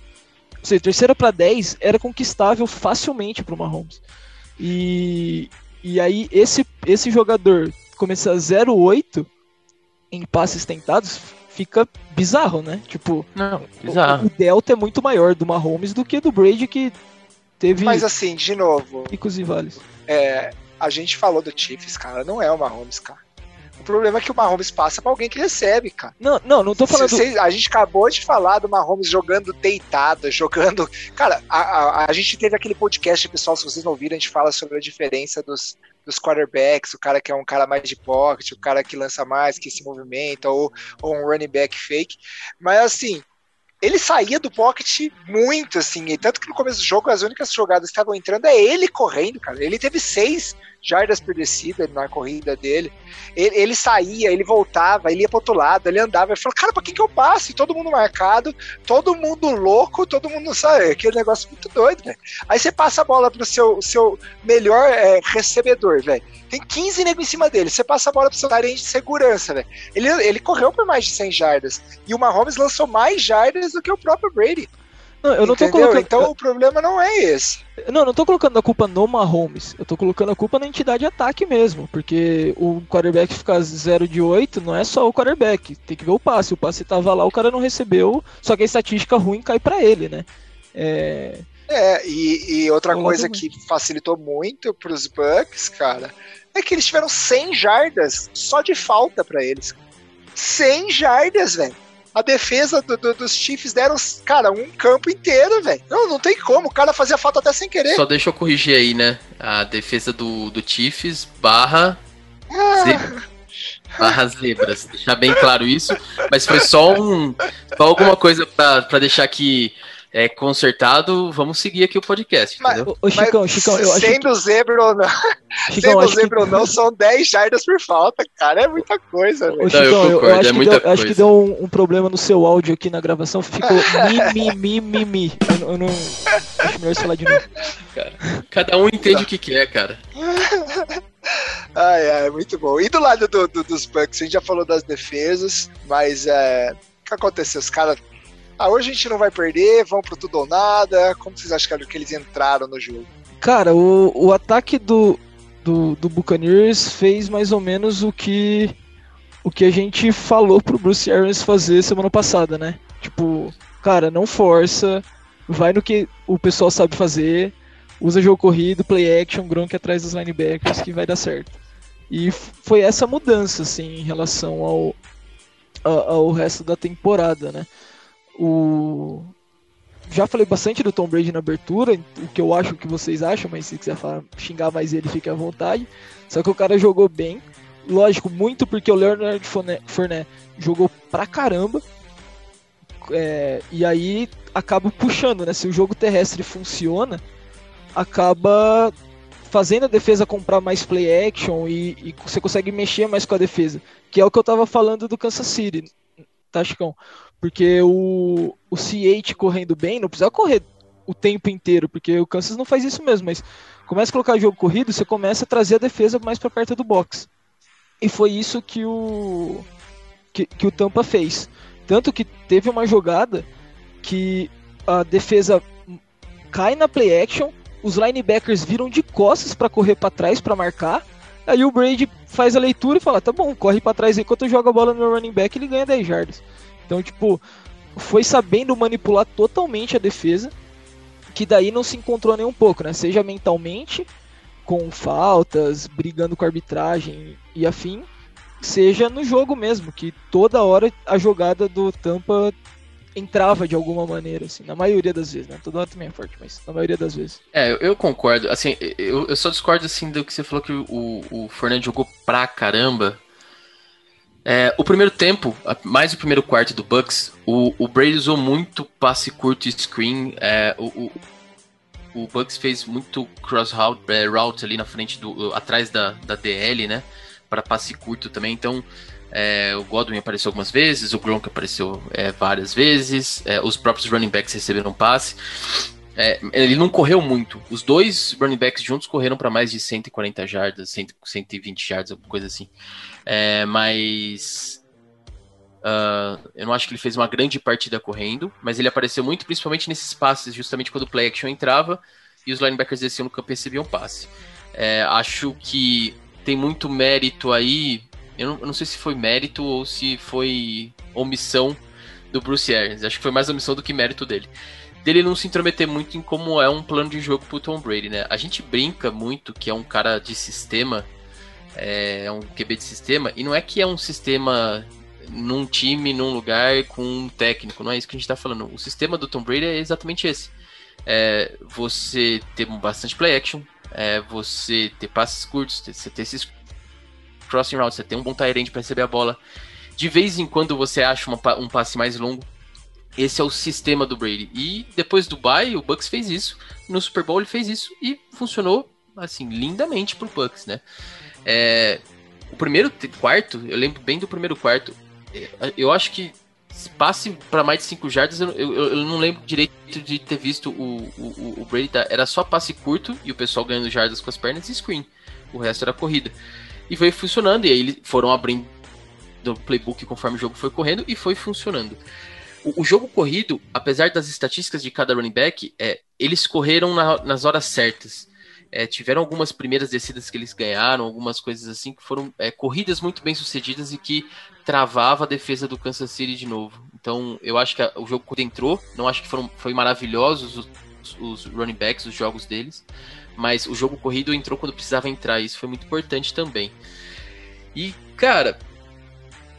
Speaker 1: Ou seja, terceira para 10 era conquistável facilmente para o Mahomes. E, e aí, esse, esse jogador começar 0,8 em passes tentados fica bizarro, né? Tipo,
Speaker 3: Não, bizarro.
Speaker 1: O, o delta é muito maior do Mahomes do que do Brady, que teve
Speaker 2: Mas assim, de novo,
Speaker 1: picos e vales.
Speaker 2: é, a gente falou do Chiefs, cara, não é o Mahomes, cara. O problema é que o Mahomes passa pra alguém que recebe, cara.
Speaker 1: Não, não, não tô falando.
Speaker 2: Cê- cê- a gente acabou de falar do Mahomes jogando deitado, jogando. Cara, a, a, a gente teve aquele podcast, pessoal, se vocês não viram, a gente fala sobre a diferença dos, dos quarterbacks, o cara que é um cara mais de pocket, o cara que lança mais, que se movimenta, ou, ou um running back fake. Mas assim, ele saía do pocket muito, assim, e tanto que no começo do jogo as únicas jogadas que estavam entrando é ele correndo, cara. Ele teve seis jardas por descida na corrida dele. Ele, ele saía, ele voltava, ele ia pro outro lado, ele andava. Ele falou, cara, pra que, que eu passo? E todo mundo marcado, todo mundo louco, todo mundo sabe. Aquele negócio muito doido, velho. Aí você passa a bola pro seu, seu melhor é, recebedor, velho. Tem 15 negros em cima dele. Você passa a bola pro seu área de segurança, velho. Ele, ele correu por mais de 100 jardas. E o Mahomes lançou mais jardas do que o próprio Brady.
Speaker 1: Não, eu não tô colocando.
Speaker 2: Então o problema não é esse.
Speaker 1: Não, não tô colocando a culpa no Mahomes. Eu tô colocando a culpa na entidade de ataque mesmo. Porque o quarterback ficar 0 de 8 não é só o quarterback. Tem que ver o passe. O passe tava lá, o cara não recebeu. Só que a estatística ruim cai pra ele, né? É.
Speaker 2: É, e, e outra
Speaker 1: Eu
Speaker 2: coisa que facilitou muito pros Bucks, cara, é que eles tiveram 100 jardas só de falta pra eles. 100 jardas, velho. A defesa do- do- dos Chiefs deram, cara, um campo inteiro, velho. Não, não tem como. O cara fazia falta até sem querer.
Speaker 3: Só deixa eu corrigir aí, né? A defesa do, do Chiefs barra, ze- barra zebras. Deixar bem claro isso. Mas foi só um. Só alguma coisa pra deixar aqui é, consertado. Vamos seguir aqui o podcast,
Speaker 2: Mas-
Speaker 3: entendeu?
Speaker 1: Ô, Chicão,
Speaker 2: Mas
Speaker 1: Chicão, eu acho que.
Speaker 2: sendo zebra ou não,
Speaker 1: Chicão,
Speaker 2: sendo
Speaker 1: acho que-
Speaker 2: zebra ou não, são 10 jardas por falta, cara. É muita coisa,
Speaker 1: Ô. Chicão,
Speaker 3: eu
Speaker 1: eu, eu
Speaker 3: concordo,
Speaker 1: acho,
Speaker 3: é
Speaker 1: que
Speaker 3: muita
Speaker 1: deu, acho que deu um, um problema no seu áudio aqui na gravação. Ficou mi, mi, mi, mi, mi. Eu, eu não. Acho melhor falar de novo.
Speaker 3: Cada um entende o que quer, cara.
Speaker 2: Ai, ai, muito bom. E do lado do- do- dos Bucks, a gente já falou das defesas, mas é, o que aconteceu? Os caras. Ah, hoje a gente não vai perder, vão pro tudo ou nada. Como vocês acham que eles entraram no jogo?
Speaker 1: Cara, o, o ataque do, do, do Buccaneers fez mais ou menos o que o que a gente falou pro Bruce Arians fazer semana passada, né? Tipo, cara, não força, vai no que o pessoal sabe fazer, usa jogo corrido, play action, Gronk atrás dos linebackers que vai dar certo. E foi essa mudança, assim, em relação ao, a- ao resto da temporada, né? O, já falei bastante do Tom Brady na abertura, o que eu acho que vocês acham, mas se quiser falar, xingar mais ele, fique à vontade. Só que o cara jogou bem, lógico, muito porque o Leonard Fournette jogou pra caramba. É, e aí acaba puxando, né? Se o jogo terrestre funciona, acaba fazendo a defesa comprar mais play action e, e você consegue mexer mais com a defesa. Que é o que eu tava falando do Kansas City, tá, Chicão? Porque o, o C8 correndo bem, não precisa correr o tempo inteiro, porque o Kansas não faz isso mesmo, mas começa a colocar jogo corrido, você começa a trazer a defesa mais para perto do box. E foi isso que o que, que o Tampa fez. Tanto que teve uma jogada que a defesa cai na play action, os linebackers viram de costas para correr para trás para marcar. Aí o Brady faz a leitura e fala: "Tá bom, corre para trás enquanto eu jogo a bola no meu running back, ele ganha 10 jardas". Então, tipo, foi sabendo manipular totalmente a defesa, que daí não se encontrou nem um pouco, né? Seja mentalmente, com faltas, brigando com a arbitragem e afim, seja no jogo mesmo, que toda hora a jogada do Tampa entrava de alguma maneira, assim, na maioria das vezes, né? Toda hora também é forte, mas na maioria das vezes.
Speaker 3: É, eu- eu concordo. Assim, eu, eu só discordo assim do que você falou que o, o Fernando jogou pra caramba. É, o primeiro tempo, mais o primeiro quarto do Bucks, o, o Brady usou muito passe curto e screen. é, o, o, o Bucks fez muito cross route, é, route ali na frente do, atrás da, da DL, né? Para passe curto também. Então, é, o Godwin apareceu algumas vezes, o Gronk apareceu é, várias vezes, é, os próprios running backs receberam passe. É, ele não correu muito. Os dois running backs juntos correram para mais de 140 jardas, 100, 120 jardas, alguma coisa assim. É, mas uh, eu não acho que ele fez uma grande partida correndo, mas ele apareceu muito, principalmente nesses passes, justamente quando o play action entrava e os linebackers desciam no campo e recebiam passe. É, acho que tem muito mérito aí. Eu não, eu não, sei se foi mérito ou se foi omissão do Bruce Arians. Acho que foi mais omissão do que mérito dele. Dele não se intrometer muito em como é um plano de jogo pro Tom Brady, né? A gente brinca muito que é um cara de sistema, é, é um QB de sistema, e não é que é um sistema num time, num lugar com um técnico, não é isso que a gente tá falando. O sistema do Tom Brady é exatamente esse. É você ter bastante play action, é você ter passes curtos, você ter esses crossing routes, você ter um bom tight para receber a bola. De vez em quando você acha uma, um passe mais longo. Esse é o sistema do Brady. E depois do bye, o Bucks fez isso. No Super Bowl ele fez isso e funcionou assim lindamente pro Bucks, né? É, o primeiro quarto, eu lembro bem do primeiro quarto. É, eu acho que passe para mais de 5 jardas, eu, eu, eu, não lembro direito de ter visto o, o, o Brady. Tá, era só passe curto e o pessoal ganhando jardas com as pernas e screen. O resto era corrida. E foi funcionando, e aí eles foram abrindo o playbook conforme o jogo foi correndo e foi funcionando. O, o jogo corrido, apesar das estatísticas de cada running back, é, eles correram na, nas horas certas. É, tiveram algumas primeiras descidas que eles ganharam, algumas coisas assim que foram é, corridas muito bem sucedidas e que travava a defesa do Kansas City de novo. Então eu acho que a, o jogo entrou, não acho que foram foi maravilhosos os, os, running backs, os jogos deles, mas o jogo corrido entrou quando precisava entrar, e isso foi muito importante também. E cara,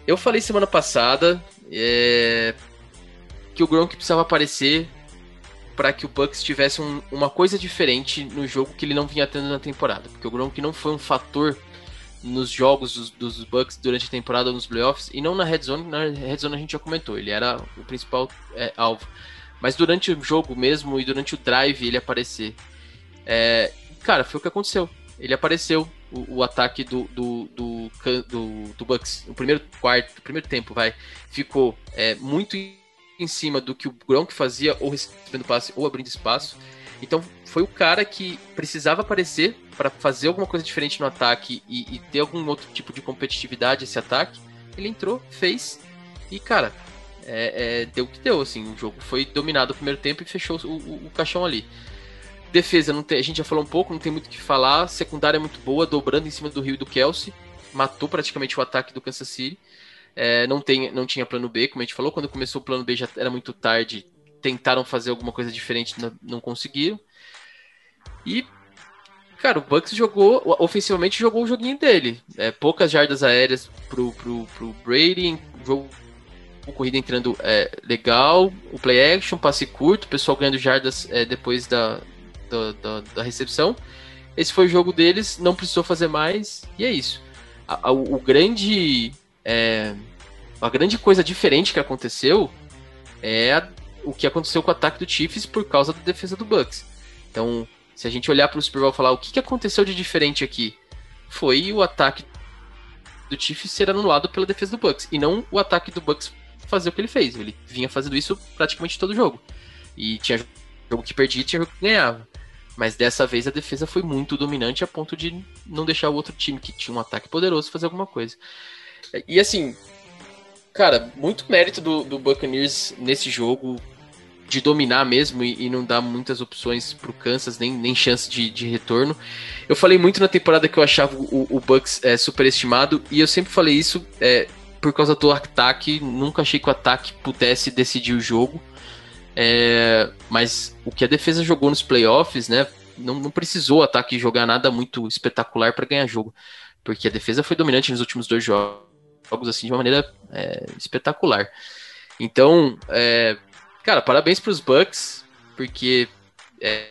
Speaker 3: eu falei semana passada é, que o Gronk precisava aparecer para que o Bucks tivesse um, uma coisa diferente no jogo que ele não vinha tendo na temporada. Porque o Gronk não foi um fator nos jogos dos, dos Bucks durante a temporada nos playoffs e não na red zone. Na red zone a gente já comentou, ele era o principal é, alvo. Mas durante o jogo mesmo e durante o drive ele aparecer. É, cara, foi o que aconteceu. Ele apareceu, o, o ataque do, do, do, do, do Bucks, no primeiro quarto, no primeiro tempo, vai, ficou é, muito em cima do que o Gronk fazia, ou recebendo passe, ou abrindo espaço. Então foi o cara que precisava aparecer para fazer alguma coisa diferente no ataque e, e, ter algum outro tipo de competitividade esse ataque. Ele entrou, fez e, cara, é, é, deu o que deu. Assim, o jogo foi dominado no primeiro tempo e fechou o, o, o caixão ali. Defesa, não tem, a gente já falou um pouco, não tem muito o que falar. Secundária é muito boa, dobrando em cima do Rio e do Kelsey. Matou praticamente o ataque do Kansas City. É, não, tem, não tinha plano B, como a gente falou, quando começou o plano B já era muito tarde, tentaram fazer alguma coisa diferente, não, não conseguiram. E, cara, o Bucks jogou, ofensivamente jogou o joguinho dele. É, poucas jardas aéreas pro, pro, pro Brady, jogo o corrida entrando é, legal, o play action, passe curto, o pessoal ganhando jardas é, depois da, da, da, da, recepção. Esse foi o jogo deles, não precisou fazer mais, e é isso. A, a, o grande é, a grande coisa diferente que aconteceu é a, o que aconteceu com o ataque do Chiefs por causa da defesa do Bucks. Então, se a gente olhar para o Super Bowl e falar o que, que aconteceu de diferente aqui, foi o ataque do Chiefs ser anulado pela defesa do Bucks e não o ataque do Bucks fazer o que ele fez. Ele vinha fazendo isso praticamente todo jogo. E tinha jogo que perdia tinha jogo que ganhava. Mas dessa vez a defesa foi muito dominante a ponto de não deixar o outro time que tinha um ataque poderoso fazer alguma coisa. E assim, cara, muito mérito do, do Buccaneers nesse jogo de dominar mesmo e, e, não dar muitas opções pro Kansas, nem, nem chance de, de retorno. Eu falei muito na temporada que eu achava o, o Bucks é, superestimado e eu sempre falei isso é, por causa do ataque. Nunca achei que o ataque pudesse decidir o jogo. É, mas o que a defesa jogou nos playoffs, né? Não, não precisou o ataque jogar nada muito espetacular para ganhar jogo, porque a defesa foi dominante nos últimos dois jogos jogos assim de uma maneira é, espetacular. Então, é, cara, parabéns para os Bucks, porque é,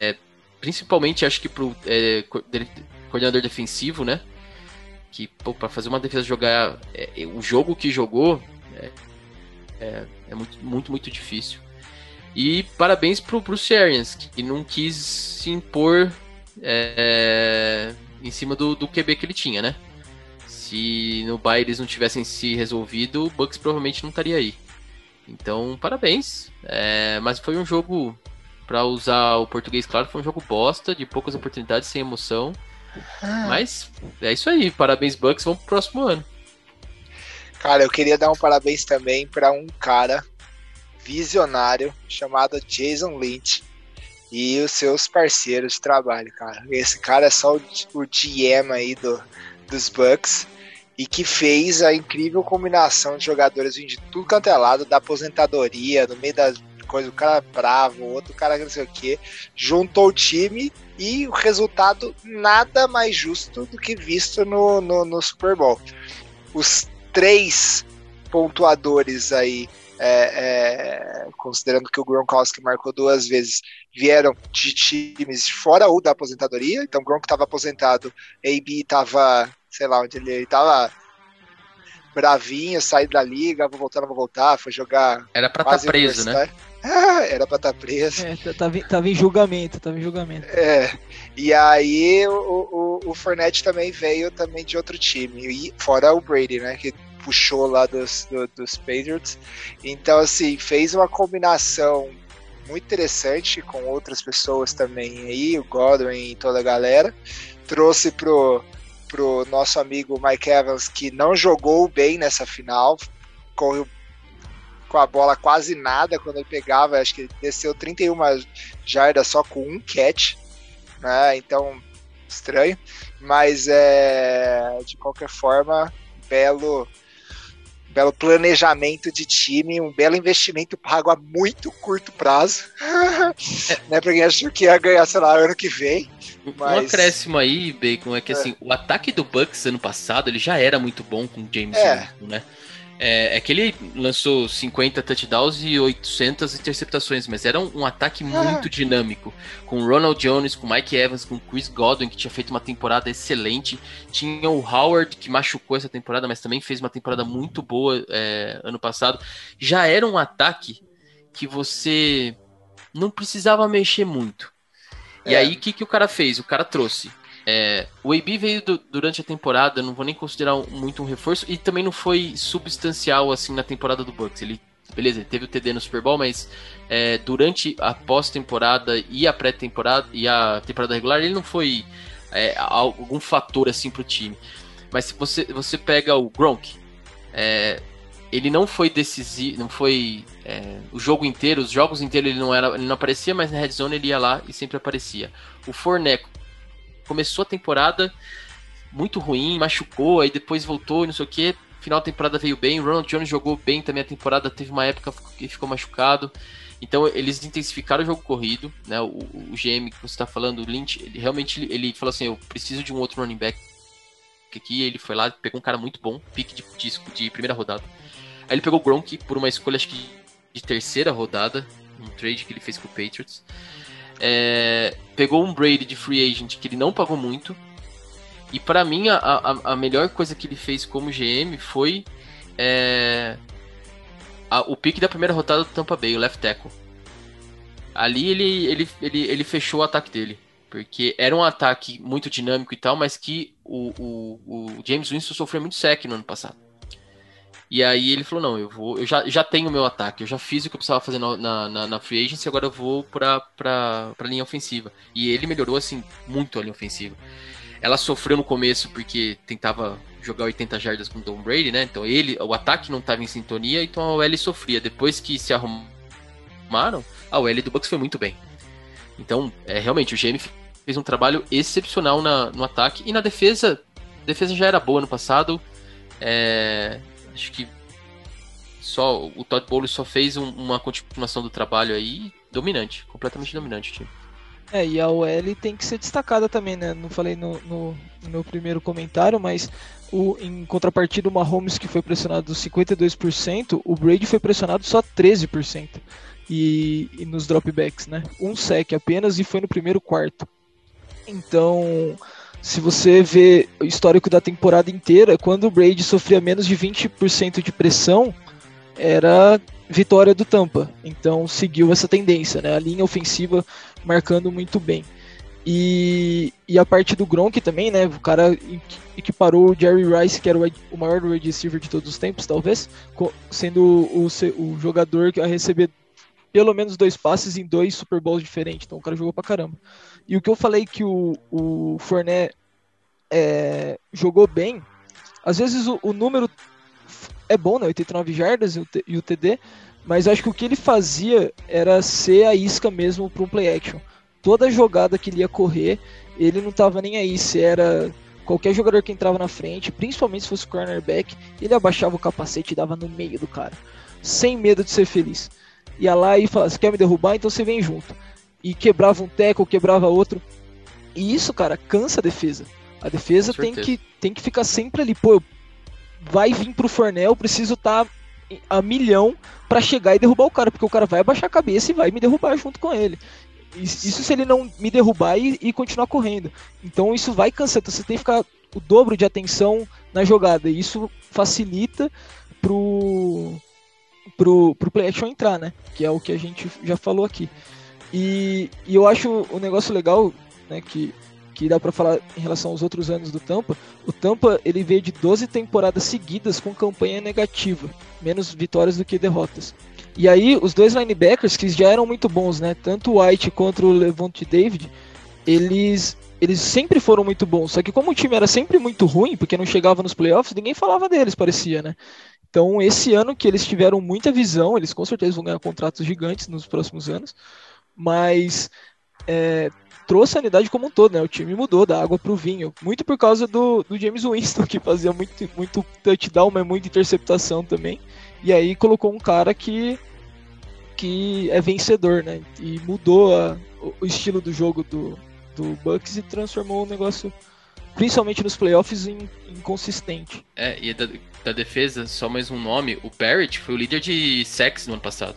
Speaker 3: é, principalmente acho que pro é, coordenador defensivo, né? Que para fazer uma defesa jogar é, o jogo que jogou é, muito, muito, muito difícil. E parabéns pro Bruce Arians, que não quis se impor em cima do, do QB que ele tinha, né? Se no bye eles não tivessem se resolvido, o Bucks provavelmente não estaria aí. Então, parabéns. É, mas foi um jogo Pra usar o português claro, foi um jogo bosta, de poucas oportunidades, sem emoção. Ah. Mas é isso aí. Parabéns, Bucks. Vamos pro próximo ano.
Speaker 2: Cara, eu queria dar um parabéns também para um cara visionário chamado Jason Lynch e os seus parceiros de trabalho, cara. Esse cara é só o, o GM aí do, dos Bucks e que fez a incrível combinação de jogadores vindo de tudo quanto é lado, da aposentadoria, no meio das coisas, o cara bravo, o outro cara não sei o que, juntou o time e o resultado nada mais justo do que visto no, no, no Super Bowl. Os três pontuadores aí é, é, considerando que o Gronkowski marcou duas vezes, vieram de times fora ou da aposentadoria. Então, Gronk estava aposentado, AB estava, sei lá onde ele estava bravinho, sair da liga, vou voltar, não vou voltar, foi jogar.
Speaker 3: Era pra estar tá preso, né?
Speaker 2: era pra estar tá preso.
Speaker 1: É, tava, tava em julgamento, tava em julgamento.
Speaker 2: É. E aí o, o, o Fournette também veio também de outro time. E fora o Brady, né? Que puxou lá dos, do, dos Patriots. Então, assim, fez uma combinação muito interessante com outras pessoas também aí, o Godwin e toda a galera. Trouxe pro, pro nosso amigo Mike Evans, que não jogou bem nessa final, correu com a bola quase nada quando ele pegava, acho que ele desceu 31 jardas só com um catch, né? Então, estranho, mas é de qualquer forma, belo belo planejamento de time, um belo investimento pago a muito curto prazo. né, pra quem achou que ia ganhar, sei lá, ano que vem.
Speaker 3: Mas... Um acréscimo aí, Bacon, é que é. assim, o ataque do Bucks ano passado ele já era muito bom com o James é. Winston, né? É, é, que ele lançou 50 touchdowns e 800 interceptações, mas era um, um ataque ah. muito dinâmico. Com Ronald Jones, com Mike Evans, com Chris Godwin, que tinha feito uma temporada excelente. Tinha o Howard, que machucou essa temporada, mas também fez uma temporada muito boa é, ano passado. Já era um ataque que você não precisava mexer muito. E é. aí, o que, que o cara fez? O cara trouxe é, o AB veio do, durante a temporada, não vou nem considerar muito um reforço, e também não foi substancial assim na temporada do Bucks. Ele, beleza, ele teve o TD no Super Bowl, mas é, durante a pós-temporada e a pré-temporada e a temporada regular, ele não foi é, algum fator assim pro time. Mas se você, você pega o Gronk, é, ele não foi decisivo, não foi é, o jogo inteiro, os jogos inteiros ele não era, ele não aparecia, mas na red zone ele ia lá e sempre aparecia. O Fournette começou a temporada muito ruim, machucou, aí depois voltou e não sei o que. Final da temporada veio bem, Ronald Jones jogou bem também a temporada, teve uma época que ficou machucado. Então eles intensificaram o jogo corrido, né? O, o GM que você está falando, o Lynch, ele, realmente ele, falou assim, eu preciso de um outro running back aqui. Ele foi lá, pegou um cara muito bom, pique de disco de primeira rodada. Aí ele pegou o Gronk por uma escolha acho que de terceira rodada, um trade que ele fez com o Patriots. É, pegou um Brady de free agent que ele não pagou muito. E para mim, a, a, a, melhor coisa que ele fez como GM foi é, a, o pique da primeira rodada do Tampa Bay, o left tackle. Ali ele, ele, ele, ele fechou o ataque dele. Porque era um ataque muito dinâmico e tal, mas que o, o, o James Winston sofreu muito sec no ano passado. E aí ele falou, não, eu vou. Eu já, já tenho o meu ataque, eu já fiz o que eu precisava fazer na, na, na Free Agency, agora eu vou pra, pra, pra linha ofensiva. E ele melhorou assim muito a linha ofensiva. Ela sofreu no começo porque tentava jogar 80 jardas com o Tom Brady, né? Então ele, o ataque não estava em sintonia, então a OL sofria. Depois que se arrumaram, a OL do Bucks foi muito bem. Então, é, realmente, o GM fez um trabalho excepcional na, no ataque e na defesa. A defesa já era boa no passado. É, Acho que só o Todd Bowles só fez um, uma continuação do trabalho aí dominante, completamente dominante o time.
Speaker 1: É, e a OL tem que ser destacada também, né? Não falei no, no, no meu primeiro comentário, mas o, em contrapartida, o Mahomes que foi pressionado 52%, o Brady foi pressionado só 13%. E, e nos dropbacks, né? Um sec apenas e foi no primeiro quarto. Então, se você vê o histórico da temporada inteira, quando o Brady sofria menos de 20% de pressão, era vitória do Tampa. Então seguiu essa tendência, né? A linha ofensiva marcando muito bem. E, e a parte do Gronk também, né? O cara equiparou o Jerry Rice, que era o, maior wide receiver de todos os tempos, talvez, sendo o, o, jogador que a receber pelo menos dois passes em dois Super Bowls diferentes. Então o cara jogou pra caramba. E o que eu falei que o, o Fournette é, jogou bem, às vezes o, o, número é bom, né? 89 jardas e o, e o TD, mas acho que o que ele fazia era ser a isca mesmo para um play action. Toda jogada que ele ia correr, ele não tava nem aí se era qualquer jogador que entrava na frente, principalmente se fosse cornerback, ele abaixava o capacete e dava no meio do cara, sem medo de ser feliz. Ia lá e falava, você quer me derrubar? Então você vem junto. E quebrava um teco, quebrava outro. E isso, cara, cansa a defesa. A defesa tem que, tem que ficar sempre ali, pô, vai vir pro Fornel, preciso estar tá a milhão para chegar e derrubar o cara, porque o cara vai abaixar a cabeça e vai me derrubar junto com ele. Isso se ele não me derrubar e, e continuar correndo. Então isso vai cansar. Então você tem que ficar o dobro de atenção na jogada. E isso facilita pro, pro, pro play action entrar, né? Que é o que a gente já falou aqui. E, e eu acho um negócio legal, né? Que, que dá para falar em relação aos outros anos do Tampa. O Tampa ele veio de 12 temporadas seguidas com campanha negativa, menos vitórias do que derrotas. E aí, os dois linebackers, que já eram muito bons, né? Tanto o White quanto o Levante David, eles, eles sempre foram muito bons. Só que como o time era sempre muito ruim, porque não chegava nos playoffs, ninguém falava deles, parecia, né? Então, esse ano que eles tiveram muita visão, eles com certeza vão ganhar contratos gigantes nos próximos anos, mas é, trouxe a unidade como um todo, né? O time mudou da água para o vinho, muito por causa do, do James Winston, que fazia muito, muito touchdown, mas muita interceptação também. E aí colocou um cara que que é vencedor, né? E mudou a, o estilo do jogo do, do Bucks e transformou o negócio, principalmente nos playoffs, em, em consistente.
Speaker 3: É, e da, da, defesa, só mais um nome, o Barrett foi o líder de sacks no ano passado.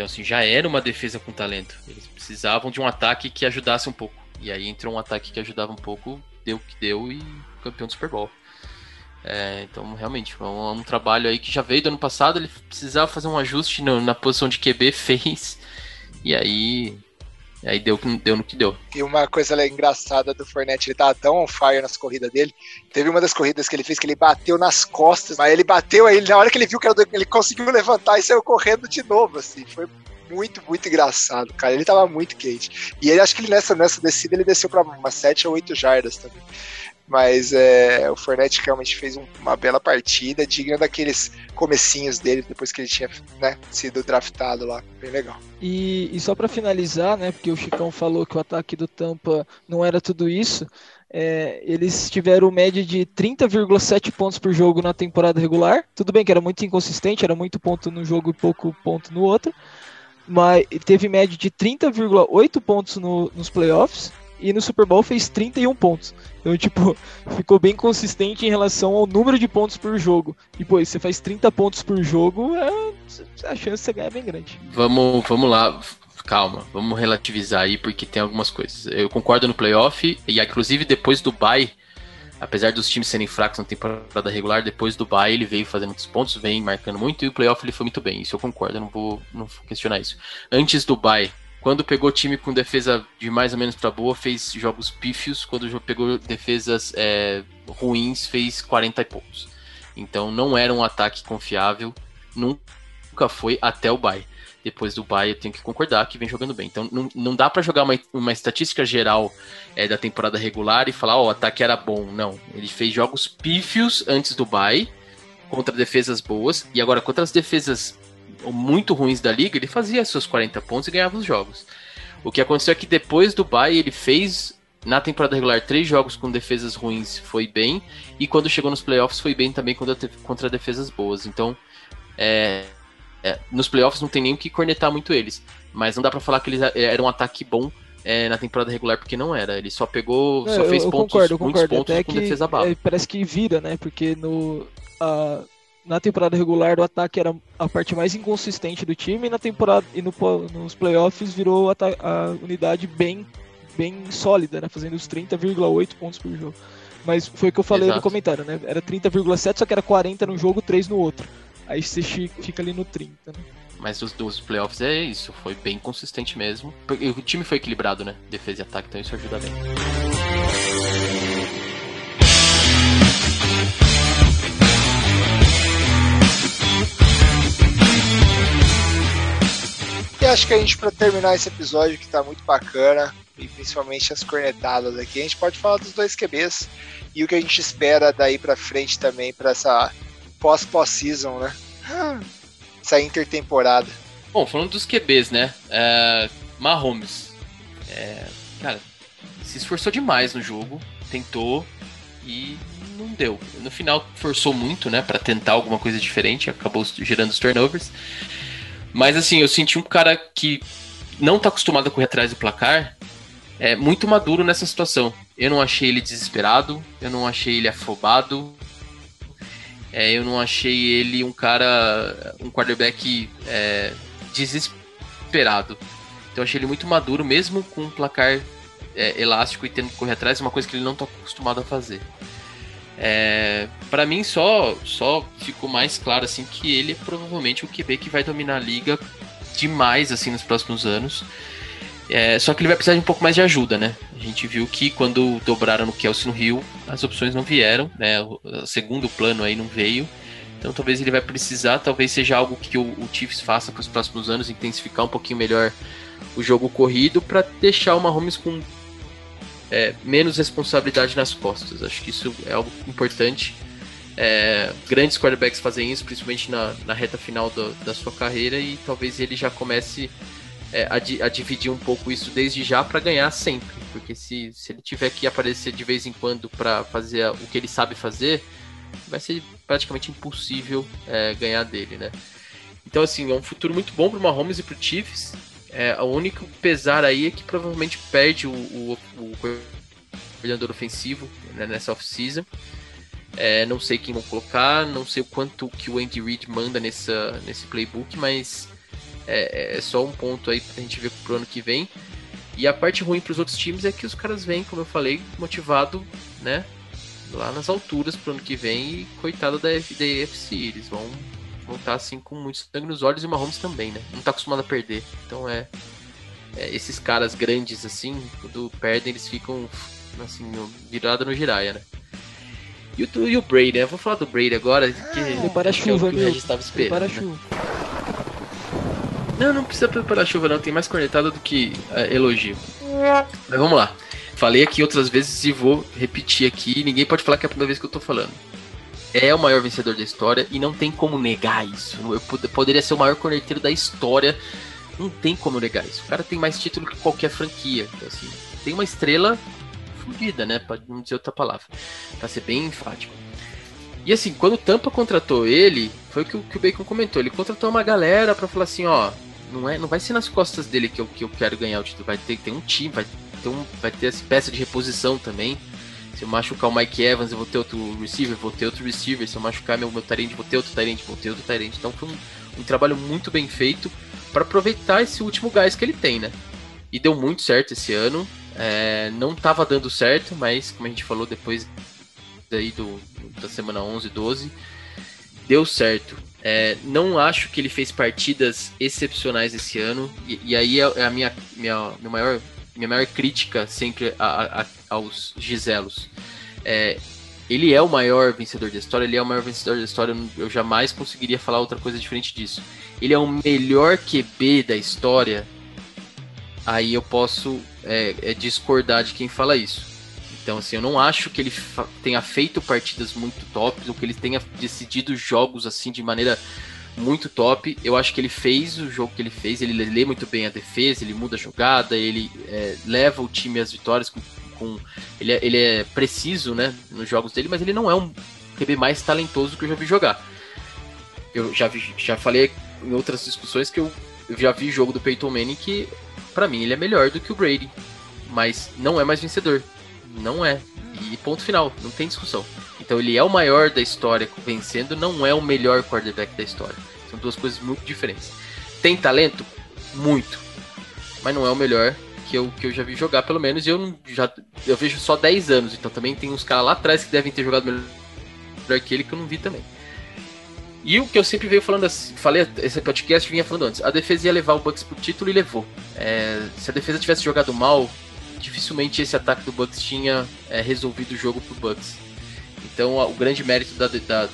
Speaker 3: Então, assim, já era uma defesa com talento. Eles precisavam de um ataque que ajudasse um pouco. E aí entrou um ataque que ajudava um pouco, deu o que deu e campeão do Super Bowl. É, então, realmente, foi um, um, trabalho aí que já veio do ano passado. Ele precisava fazer um ajuste no, na posição de QB, fez. E aí. Aí deu, deu no que deu.
Speaker 2: E uma coisa engraçada do Fornette, ele tava tão on fire nas corridas dele. Teve uma das corridas que ele fez que ele bateu nas costas, mas ele bateu aí, na hora que ele viu que era do, ele conseguiu levantar e saiu correndo de novo, assim. Foi muito, muito engraçado, cara. Ele tava muito quente. E ele acho que ele nessa, nessa descida ele desceu para umas 7 ou 8 jardas também. Mas é, o Fornette realmente fez um, uma bela partida, digna daqueles comecinhos dele depois que ele tinha né, sido draftado lá. Bem legal.
Speaker 1: E, e só para finalizar, né, porque o Chicão falou que o ataque do Tampa não era tudo isso, é, eles tiveram média de 30,7 pontos por jogo na temporada regular. Tudo bem que era muito inconsistente, era muito ponto num jogo e pouco ponto no outro. Mas teve média de 30,8 pontos no, nos playoffs e no Super Bowl fez 31 pontos. Então, tipo, ficou bem consistente em relação ao número de pontos por jogo. E, pô, você faz 30 pontos por jogo, é, a chance de você ganhar é bem grande.
Speaker 3: Vamos, vamos lá. Calma, vamos relativizar aí, porque tem algumas coisas. Eu concordo no playoff, e inclusive depois do bye, apesar dos times serem fracos na temporada regular, depois do bye ele veio fazendo muitos pontos, vem marcando muito, e o playoff ele foi muito bem. Isso eu concordo, eu não vou, não vou questionar isso. Antes do bye, quando pegou time com defesa de mais ou menos para boa, fez jogos pífios. Quando pegou defesas é, ruins, fez 40 pontos. Então não era um ataque confiável. Nunca foi até o bye. Depois do bye, eu tenho que concordar que vem jogando bem. Então não, não dá para jogar uma, uma estatística geral é, da temporada regular e falar, ó, oh, o ataque era bom. Não. Ele fez jogos pífios antes do bye contra defesas boas. E agora contra as defesas muito ruins da liga, ele fazia seus 40 pontos e ganhava os jogos. O que aconteceu é que depois do bye ele fez na temporada regular três jogos com defesas ruins, foi bem, e quando chegou nos playoffs foi bem também contra, contra defesas boas. Então, é, é, nos playoffs não tem nem o que cornetar muito eles, mas não dá para falar que eles eram um ataque bom é, na temporada regular, porque não era. Ele só pegou, só fez eu, pontos, concordo, muitos concordo. pontos Até com que, defesa bala.
Speaker 1: É, parece que vira, né? Porque no. Uh na temporada regular o ataque era a parte mais inconsistente do time e na temporada e no, nos playoffs virou a, a unidade bem bem sólida, né, fazendo os 30,8 pontos por jogo. Mas foi o que eu falei Exato. no comentário, né? Era 30,7, só que era 40 num jogo, 3 no outro. Aí você fica ali no 30, né?
Speaker 3: Mas os dos playoffs é isso, foi bem consistente mesmo. O time foi equilibrado, né? Defesa e ataque, então isso ajuda bem.
Speaker 2: Acho que a gente, para terminar esse episódio que tá muito bacana, e principalmente as cornetadas aqui, a gente pode falar dos dois QBs e o que a gente espera daí para frente também para essa pós-pós-season, né? Essa intertemporada.
Speaker 3: Bom, falando dos QBs, né? É, Mahomes. É, cara, se esforçou demais no jogo, tentou e não deu. No final forçou muito, né, para tentar alguma coisa diferente, acabou gerando os turnovers. Mas assim, eu senti um cara que não tá acostumado a correr atrás do placar, é muito maduro nessa situação. Eu não achei ele desesperado, eu não achei ele afobado, é, eu não achei ele um cara, um quarterback é, desesperado. Então eu achei ele muito maduro, mesmo com um placar é, elástico e tendo que correr atrás, é uma coisa que ele não está acostumado a fazer. É, para mim só só ficou mais claro assim que ele é provavelmente o QB que vai dominar a liga demais assim nos próximos anos. É, só que ele vai precisar de um pouco mais de ajuda, né? A gente viu que quando dobraram no Kelsey no Rio, as opções não vieram, né? O, segundo plano aí não veio. Então talvez ele vai precisar, talvez seja algo que o, o Chiefs faça para os próximos anos, intensificar um pouquinho melhor o jogo corrido para deixar o Mahomes com é, menos responsabilidade nas costas. Acho que isso é algo importante. É, grandes quarterbacks fazem isso, principalmente na, na reta final do, da sua carreira, e talvez ele já comece é, a, a, dividir um pouco isso desde já para ganhar sempre. Porque se, se ele tiver que aparecer de vez em quando para fazer o que ele sabe fazer, vai ser praticamente impossível é, ganhar dele, né? Então, assim, é um futuro muito bom para o Mahomes e para o Chiefs. É, o único pesar aí é que provavelmente perde o, o, o coordenador ofensivo né, nessa off-season. É, não sei quem vão colocar, não sei o quanto que o Andy Reid manda nessa, nesse playbook, mas é, é só um ponto aí pra gente ver pro ano que vem. E a parte ruim para os outros times é que os caras vêm, como eu falei, motivado, né? Lá nas alturas pro ano que vem e coitado da, da AFC. Eles vão vão estar assim com muito sangue nos olhos e o Mahomes também, né? Não tá acostumado a perder. Então é, é esses caras grandes assim, quando perdem, eles ficam assim, virada no giraia, né? E o, e o Brady, né? Vou falar do Brady agora, que,
Speaker 1: Prepara
Speaker 3: que é o
Speaker 1: chuva,
Speaker 3: que o estava esperando.
Speaker 1: Prepara
Speaker 3: né?
Speaker 1: chuva.
Speaker 3: Não, não precisa preparar chuva não, tem mais cornetada do que é, elogio. Mas vamos lá. Falei aqui outras vezes e vou repetir aqui, ninguém pode falar que é a primeira vez que eu tô falando é o maior vencedor da história e não tem como negar isso. Eu poderia ser o maior corneteiro da história, não tem como negar isso. O cara tem mais título que qualquer franquia. Então, assim, tem uma estrela fodida, né? Pode não dizer outra palavra, pra ser bem enfático. E assim, quando o Tampa contratou ele, foi o que, o Bacon comentou. Ele contratou uma galera para falar assim, ó, não é, não vai ser nas costas dele que eu, que eu quero ganhar o título, vai ter, ter um time, vai ter um, vai ter essa peça de reposição também. Se eu machucar o Mike Evans, eu vou ter outro receiver, vou ter outro receiver. Se eu machucar meu, meu Tyrant, vou ter outro Tyrant, vou ter outro Tyrant. Então foi um, um trabalho muito bem feito para aproveitar esse último gás que ele tem, né? E deu muito certo esse ano. É, não estava dando certo, mas como a gente falou depois daí do, da semana 11, 12, deu certo. É, não acho que ele fez partidas excepcionais esse ano, e, e aí é, é a minha, minha, minha, maior, minha maior crítica sempre a, a, aos Giselos. É, ele é o maior vencedor da história, ele é o maior vencedor da história, eu jamais conseguiria falar outra coisa diferente disso. Ele é o melhor QB da história, aí eu posso é, é discordar de quem fala isso. Então, assim, eu não acho que ele tenha feito partidas muito tops, ou que ele tenha decidido jogos assim de maneira muito top. Eu acho que ele fez o jogo que ele fez, ele lê muito bem a defesa, ele muda a jogada, ele é, leva o time às vitórias com com. Ele é, ele é preciso, né? Nos jogos dele, mas ele não é um QB mais talentoso que eu já vi jogar. Eu já, vi, já falei em outras discussões que eu, eu já vi jogo do Peyton Manning que, para mim, ele é melhor do que o Brady. Mas não é mais vencedor. Não é. E ponto final, não tem discussão. Então ele é o maior da história vencendo, não é o melhor quarterback da história. São duas coisas muito diferentes. Tem talento? Muito. Mas não é o melhor que eu, que eu já vi jogar, pelo menos, e eu já eu vejo só 10 anos, então também tem uns caras lá atrás que devem ter jogado melhor que ele que eu não vi também. E o que eu sempre veio falando, assim, falei, esse podcast vinha falando antes, a defesa ia levar o Bucks pro título e levou. É, se a defesa tivesse jogado mal, dificilmente esse ataque do Bucks tinha é, resolvido o jogo pro Bucks. Então o grande mérito da, da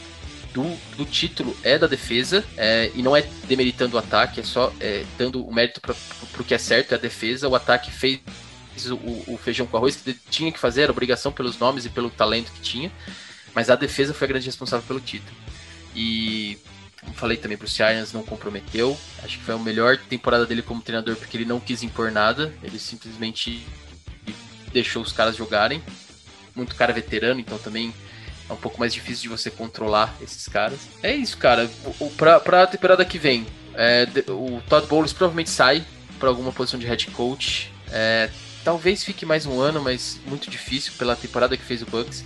Speaker 3: do, do título é da defesa, é, e não é demeritando o ataque, é só é, dando o mérito para o que é certo, é a defesa. O ataque fez o, o, feijão com arroz que tinha que fazer, era obrigação pelos nomes e pelo talento que tinha, mas a defesa foi a grande responsável pelo título. E como falei também para o Giants, não comprometeu. Acho que foi a melhor temporada dele como treinador porque ele não quis impor nada, ele simplesmente deixou os caras jogarem. Muito cara veterano, então também é um pouco mais difícil de você controlar esses caras. É isso, cara. O, pra, pra temporada que vem, é, o Todd Bowles provavelmente sai para alguma posição de head coach. É, talvez fique mais um ano, mas muito difícil pela temporada que fez o Bucks.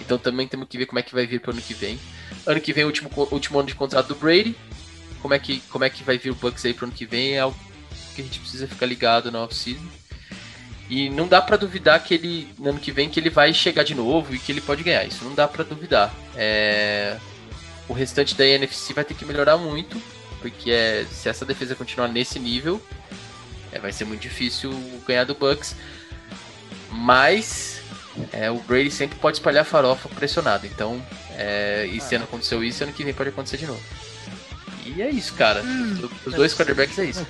Speaker 3: Então também temos que ver como é que vai vir para o ano que vem. Ano que vem, último, último ano de contrato do Brady. Como é que, como é que vai vir o Bucks aí para o ano que vem é algo que a gente precisa ficar ligado na off-season. E não dá para duvidar que ele, no ano que vem, que ele vai chegar de novo e que ele pode ganhar. Isso não dá para duvidar. É... O restante da NFC vai ter que melhorar muito, porque é... se essa defesa continuar nesse nível, é... vai ser muito difícil ganhar do Bucks. Mas é, o Brady sempre pode espalhar farofa pressionado. Então, é, e se ano aconteceu isso, ano que vem pode acontecer de novo. E é isso, cara. Hum, Os dois quarterbacks é isso.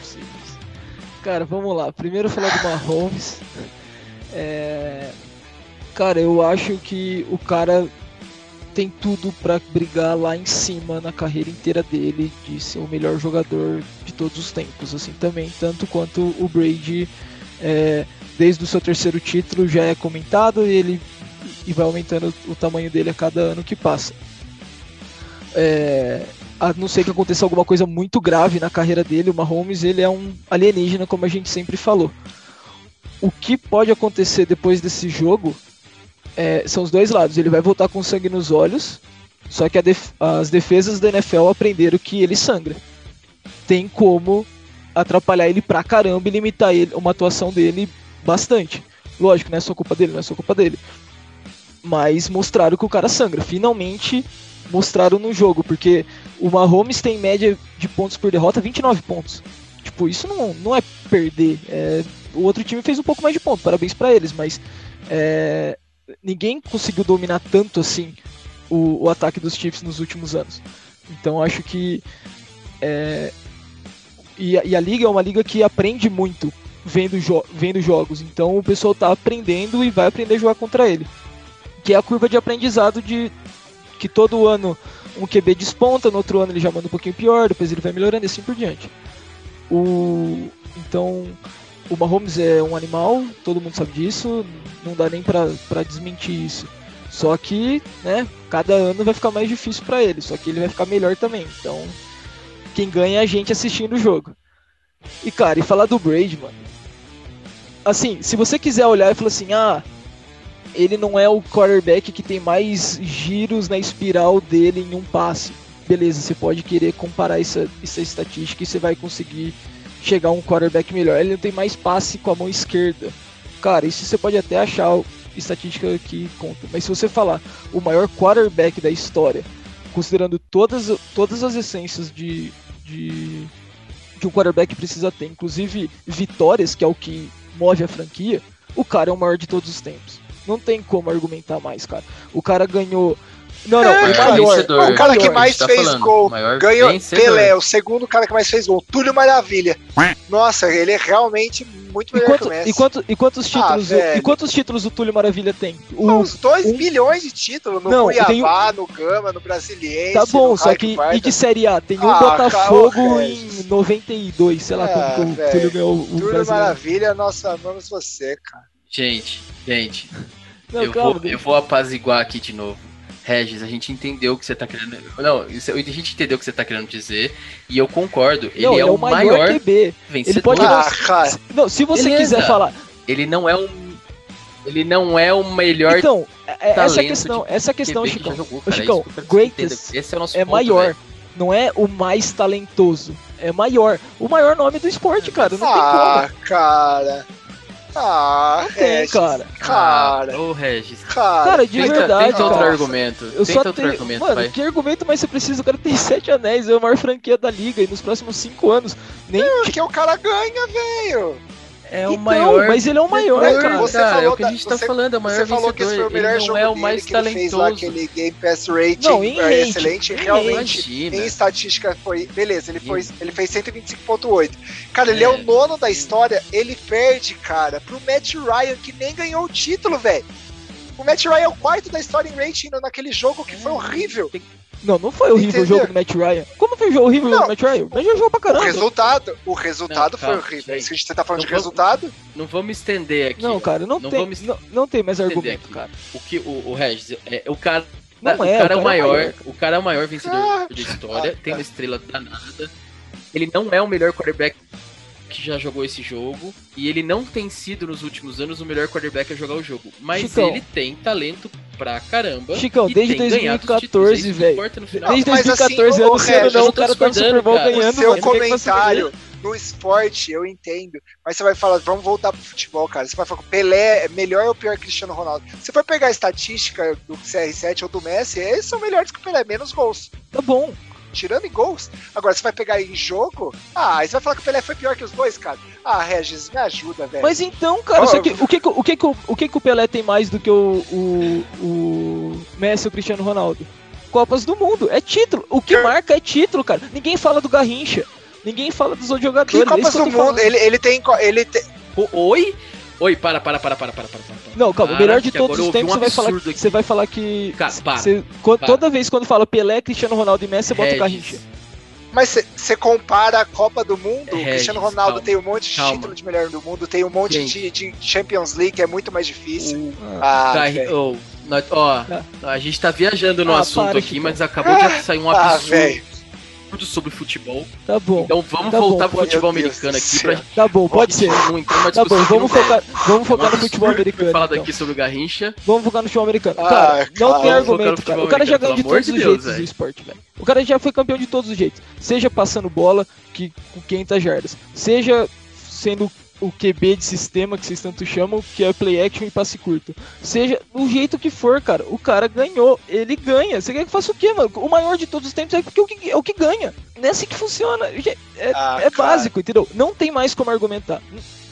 Speaker 1: Cara, vamos lá. Primeiro falar do Mahomes. É... Cara, eu acho que o cara tem tudo para brigar lá em cima na carreira inteira dele de ser o melhor jogador de todos os tempos, assim também, tanto quanto o Brady, é, desde o seu terceiro título já é comentado e ele e vai aumentando o tamanho dele a cada ano que passa. É, a não ser que aconteça alguma coisa muito grave na carreira dele, o Mahomes ele é um alienígena, como a gente sempre falou. O que pode acontecer depois desse jogo é, são os dois lados. Ele vai voltar com sangue nos olhos, só que def as defesas da NFL aprenderam que ele sangra. Tem como atrapalhar ele pra caramba e limitar ele, uma atuação dele bastante. Lógico, não é só culpa dele, não é só culpa dele. Mas mostraram que o cara sangra. Finalmente mostraram no jogo, porque o Mahomes tem média de pontos por derrota 29 pontos. Tipo, isso não, não é perder. É, o outro time fez um pouco mais de pontos, parabéns para eles, mas é, ninguém conseguiu dominar tanto assim o, o, ataque dos Chiefs nos últimos anos. Então acho que. É, e, a, e, a, liga é uma liga que aprende muito vendo, jo vendo jogos. Então o pessoal tá aprendendo e vai aprender a jogar contra ele. Que é a curva de aprendizado de que todo ano um QB desponta, no outro ano ele já manda um pouquinho pior, depois ele vai melhorando e assim por diante. O, então, o Mahomes é um animal, todo mundo sabe disso, não dá nem para desmentir isso. Só que, né, cada ano vai ficar mais difícil para ele, só que ele vai ficar melhor também. Então, quem ganha é a gente assistindo o jogo. E cara, e falar do Brady, mano. Assim, se você quiser olhar e falar assim, ah, ele não é o quarterback que tem mais giros na espiral dele em um passe. Beleza, você pode querer comparar essa, essa estatística e você vai conseguir chegar a um quarterback melhor. Ele não tem mais passe com a mão esquerda. Cara, isso você pode até achar estatística que conta. Mas se você falar o maior quarterback da história, considerando todas, todas as essências de, de, de um quarterback precisa ter, inclusive vitórias, que é o que move a franquia, o cara é o maior de todos os tempos. Não tem como argumentar mais, cara. O cara ganhou.
Speaker 2: Não, não, é, o maior. Vencedor. O cara que mais tá fez falando. gol. Ganhou vencedor. Pelé, o segundo cara que mais fez gol. Túlio Maravilha. Nossa, ele é realmente muito melhor
Speaker 1: e quanto, que o Messi. E, quanto, e quantos ah, títulos, ah, o, e quantos títulos o Túlio Maravilha tem?
Speaker 2: O, Uns 2 um... milhões de títulos no não, Cuiabá, no Gama, no Brasiliense.
Speaker 1: Tá bom, só que e de Série A? Tem um ah, Botafogo em 92, sei lá é, como o Túlio ganhou o
Speaker 2: Túlio Maravilha, nossa, amamos você, cara.
Speaker 3: Gente, gente. Não, eu, calma, vou, eu vou apaziguar aqui de novo. Regis, a gente entendeu o que você tá querendo. Não, a gente entendeu o que você tá querendo dizer. E eu concordo. Ele, não, é, é, o maior, maior QB. Vencedor. Ele pode
Speaker 1: ah, cara. Não, se você Beleza. quiser falar.
Speaker 3: Ele não é um. Ele não é o melhor.
Speaker 1: Então, é, essa questão, essa questão, Chicão. Jogou, cara, Chicão, greatest Esse é, o nosso é ponto, maior. Véio. Não é o mais talentoso. É maior. O maior nome do esporte, cara. Não ah, tem como.
Speaker 2: Ah, cara. Ah,
Speaker 1: não tem, cara.
Speaker 2: Cara.
Speaker 3: Ô, Regis.
Speaker 1: Cara, cara de tenta, verdade.
Speaker 3: Tenta outro cara. argumento.
Speaker 1: Eu tenta
Speaker 3: só
Speaker 1: outro tenho... argumento, Mano, vai. que argumento mais você precisa? O cara tem sete anéis, é a maior franquia da liga e nos próximos cinco anos. Nem.
Speaker 2: É, que o cara ganha, velho.
Speaker 3: É o
Speaker 1: Então,
Speaker 3: maior.
Speaker 1: mas ele é o maior,
Speaker 2: Você
Speaker 1: cara.
Speaker 2: falou
Speaker 3: cara, é o que a gente tá
Speaker 2: você-
Speaker 3: falando, é o maior
Speaker 2: Você falou que esse foi o melhor
Speaker 3: Ele
Speaker 2: jogo
Speaker 3: não é o
Speaker 2: dele,
Speaker 3: mais
Speaker 2: que ele fez lá
Speaker 3: talentoso.
Speaker 2: aquele Game Pass Rating
Speaker 1: Não, em
Speaker 2: é,
Speaker 1: rate,
Speaker 2: excelente.
Speaker 1: em
Speaker 2: Realmente,
Speaker 3: Imagina.
Speaker 2: em estatística foi. Beleza, ele, foi, ele fez 125.8. Cara, ele é. o nono da história, ele perde, cara, pro Matt Ryan, que nem ganhou o título, velho. O Matt Ryan é o quarto da história em rating naquele jogo que foi horrível.
Speaker 1: Não, não foi horrível
Speaker 2: Entendeu?
Speaker 1: o jogo do Matt Ryan. Como foi o jogo horrível o jogo
Speaker 2: Não.
Speaker 1: do Matt Ryan? Mas já jogou pra
Speaker 2: O
Speaker 1: caramba.
Speaker 2: resultado, o resultado
Speaker 3: Não,
Speaker 2: foi
Speaker 3: calma,
Speaker 2: horrível.
Speaker 3: gente.
Speaker 2: Gente tá falando
Speaker 3: Não
Speaker 2: de
Speaker 3: vamos-
Speaker 2: resultado,
Speaker 3: Não vamos estender aqui.
Speaker 1: Não, cara, não,
Speaker 3: Não
Speaker 1: tem,
Speaker 3: vamos
Speaker 1: não, não tem mais argumento,
Speaker 3: aqui.
Speaker 1: cara.
Speaker 3: O que o, o Regis, é, o cara.
Speaker 1: Não
Speaker 3: o
Speaker 1: é,
Speaker 3: cara é o
Speaker 1: o
Speaker 3: maior,
Speaker 1: maior.
Speaker 3: o cara é o maior vencedor
Speaker 2: Ah.
Speaker 3: da história,
Speaker 2: Ah,
Speaker 3: tem uma estrela danada. Ele não é o melhor quarterback que já jogou esse jogo e ele não tem sido nos últimos anos o melhor quarterback a jogar o jogo, mas
Speaker 1: Chicão.
Speaker 3: ele tem talento pra caramba.
Speaker 1: Chicão,
Speaker 3: e
Speaker 1: desde
Speaker 3: tem ganhado os
Speaker 1: 2014,
Speaker 3: títulos, é isso que
Speaker 1: velho. Desde
Speaker 2: mas assim,
Speaker 1: 2014
Speaker 2: ô,
Speaker 1: anos
Speaker 2: Regis,
Speaker 1: ano não,
Speaker 3: eu
Speaker 1: o cara tá no Super Bowl
Speaker 3: cara.
Speaker 1: ganhando,
Speaker 2: o seu
Speaker 1: mano. É você
Speaker 2: comentário no esporte, eu entendo. Mas você vai falar, vamos voltar pro futebol, cara. Você vai falar que o Pelé é melhor ou pior que Cristiano Ronaldo. Se for pegar a estatística do CR7 ou do Messi, eles são melhores que o Pelé, menos gols.
Speaker 1: Tá bom.
Speaker 2: Tirando em gols. Agora, você vai pegar em jogo, ah, aí você vai falar que o Pelé foi pior que os dois, cara. Ah, Regis, me ajuda, velho.
Speaker 1: Mas então, cara, só que, o, que, o, que, o, que, que o Pelé tem mais do que o, o, o Messi e o Cristiano Ronaldo? Copas do Mundo, é título. O que marca é título, cara. Ninguém fala do Garrincha. Ninguém fala dos outros jogadores.
Speaker 2: que
Speaker 1: é
Speaker 2: Copas
Speaker 1: que eu
Speaker 2: do Mundo?
Speaker 1: falando.
Speaker 2: Ele, ele tem. Ele tem.
Speaker 3: O- Oi? Oi, para, para, para, para, para, para. para.
Speaker 1: Não, calma, o melhor de todos os tempos
Speaker 3: um
Speaker 1: você vai falar
Speaker 3: absurdo
Speaker 1: que você vai falar que
Speaker 3: Ca- para,
Speaker 1: você-
Speaker 3: para.
Speaker 1: toda vez quando fala Pelé, Cristiano Ronaldo e Messi, você bota o Garrincha.
Speaker 2: Mas você compara a Copa do Mundo, o
Speaker 3: Regis,
Speaker 2: Cristiano Ronaldo
Speaker 3: calma,
Speaker 2: tem um monte de
Speaker 3: calma.
Speaker 2: título de melhor do mundo, tem um monte de, de Champions League, que é muito mais difícil.
Speaker 3: O
Speaker 2: Ah,
Speaker 3: Garri-
Speaker 2: velho.
Speaker 3: oh, nós- ó,
Speaker 1: Tá.
Speaker 3: a gente tá viajando no
Speaker 1: Ah,
Speaker 3: assunto
Speaker 1: para,
Speaker 3: aqui, mas acabou de sair um
Speaker 2: Ah, velho.
Speaker 3: sobre futebol.
Speaker 1: Tá bom,
Speaker 3: Então vamos
Speaker 1: Tá
Speaker 3: voltar
Speaker 1: bom,
Speaker 3: pro futebol americano aqui pra
Speaker 1: tá bom, pode ser.
Speaker 3: não entrar numa
Speaker 1: Tá bom, vamos
Speaker 3: não
Speaker 1: focar, vamos focar no futebol americano.
Speaker 3: Foi falado
Speaker 1: então.
Speaker 3: aqui sobre o Garrincha.
Speaker 1: Vamos focar no futebol americano.
Speaker 2: Ah,
Speaker 1: cara, não tem argumento, cara. O cara já ganha de todos
Speaker 3: de
Speaker 1: os
Speaker 3: Deus,
Speaker 1: jeitos do esporte, velho. O cara já foi campeão de todos os jeitos. Seja passando bola, que com 500 jardas. Seja sendo o QB de sistema, que vocês tanto chamam, que é play action e passe curto. Seja do jeito que for, cara. O cara ganhou. Ele ganha. Você quer que faça o quê, mano? O maior de todos os tempos é, porque o que, é o que ganha. Não é assim que funciona. É,
Speaker 2: Ah,
Speaker 1: é básico, entendeu? Não tem mais como argumentar.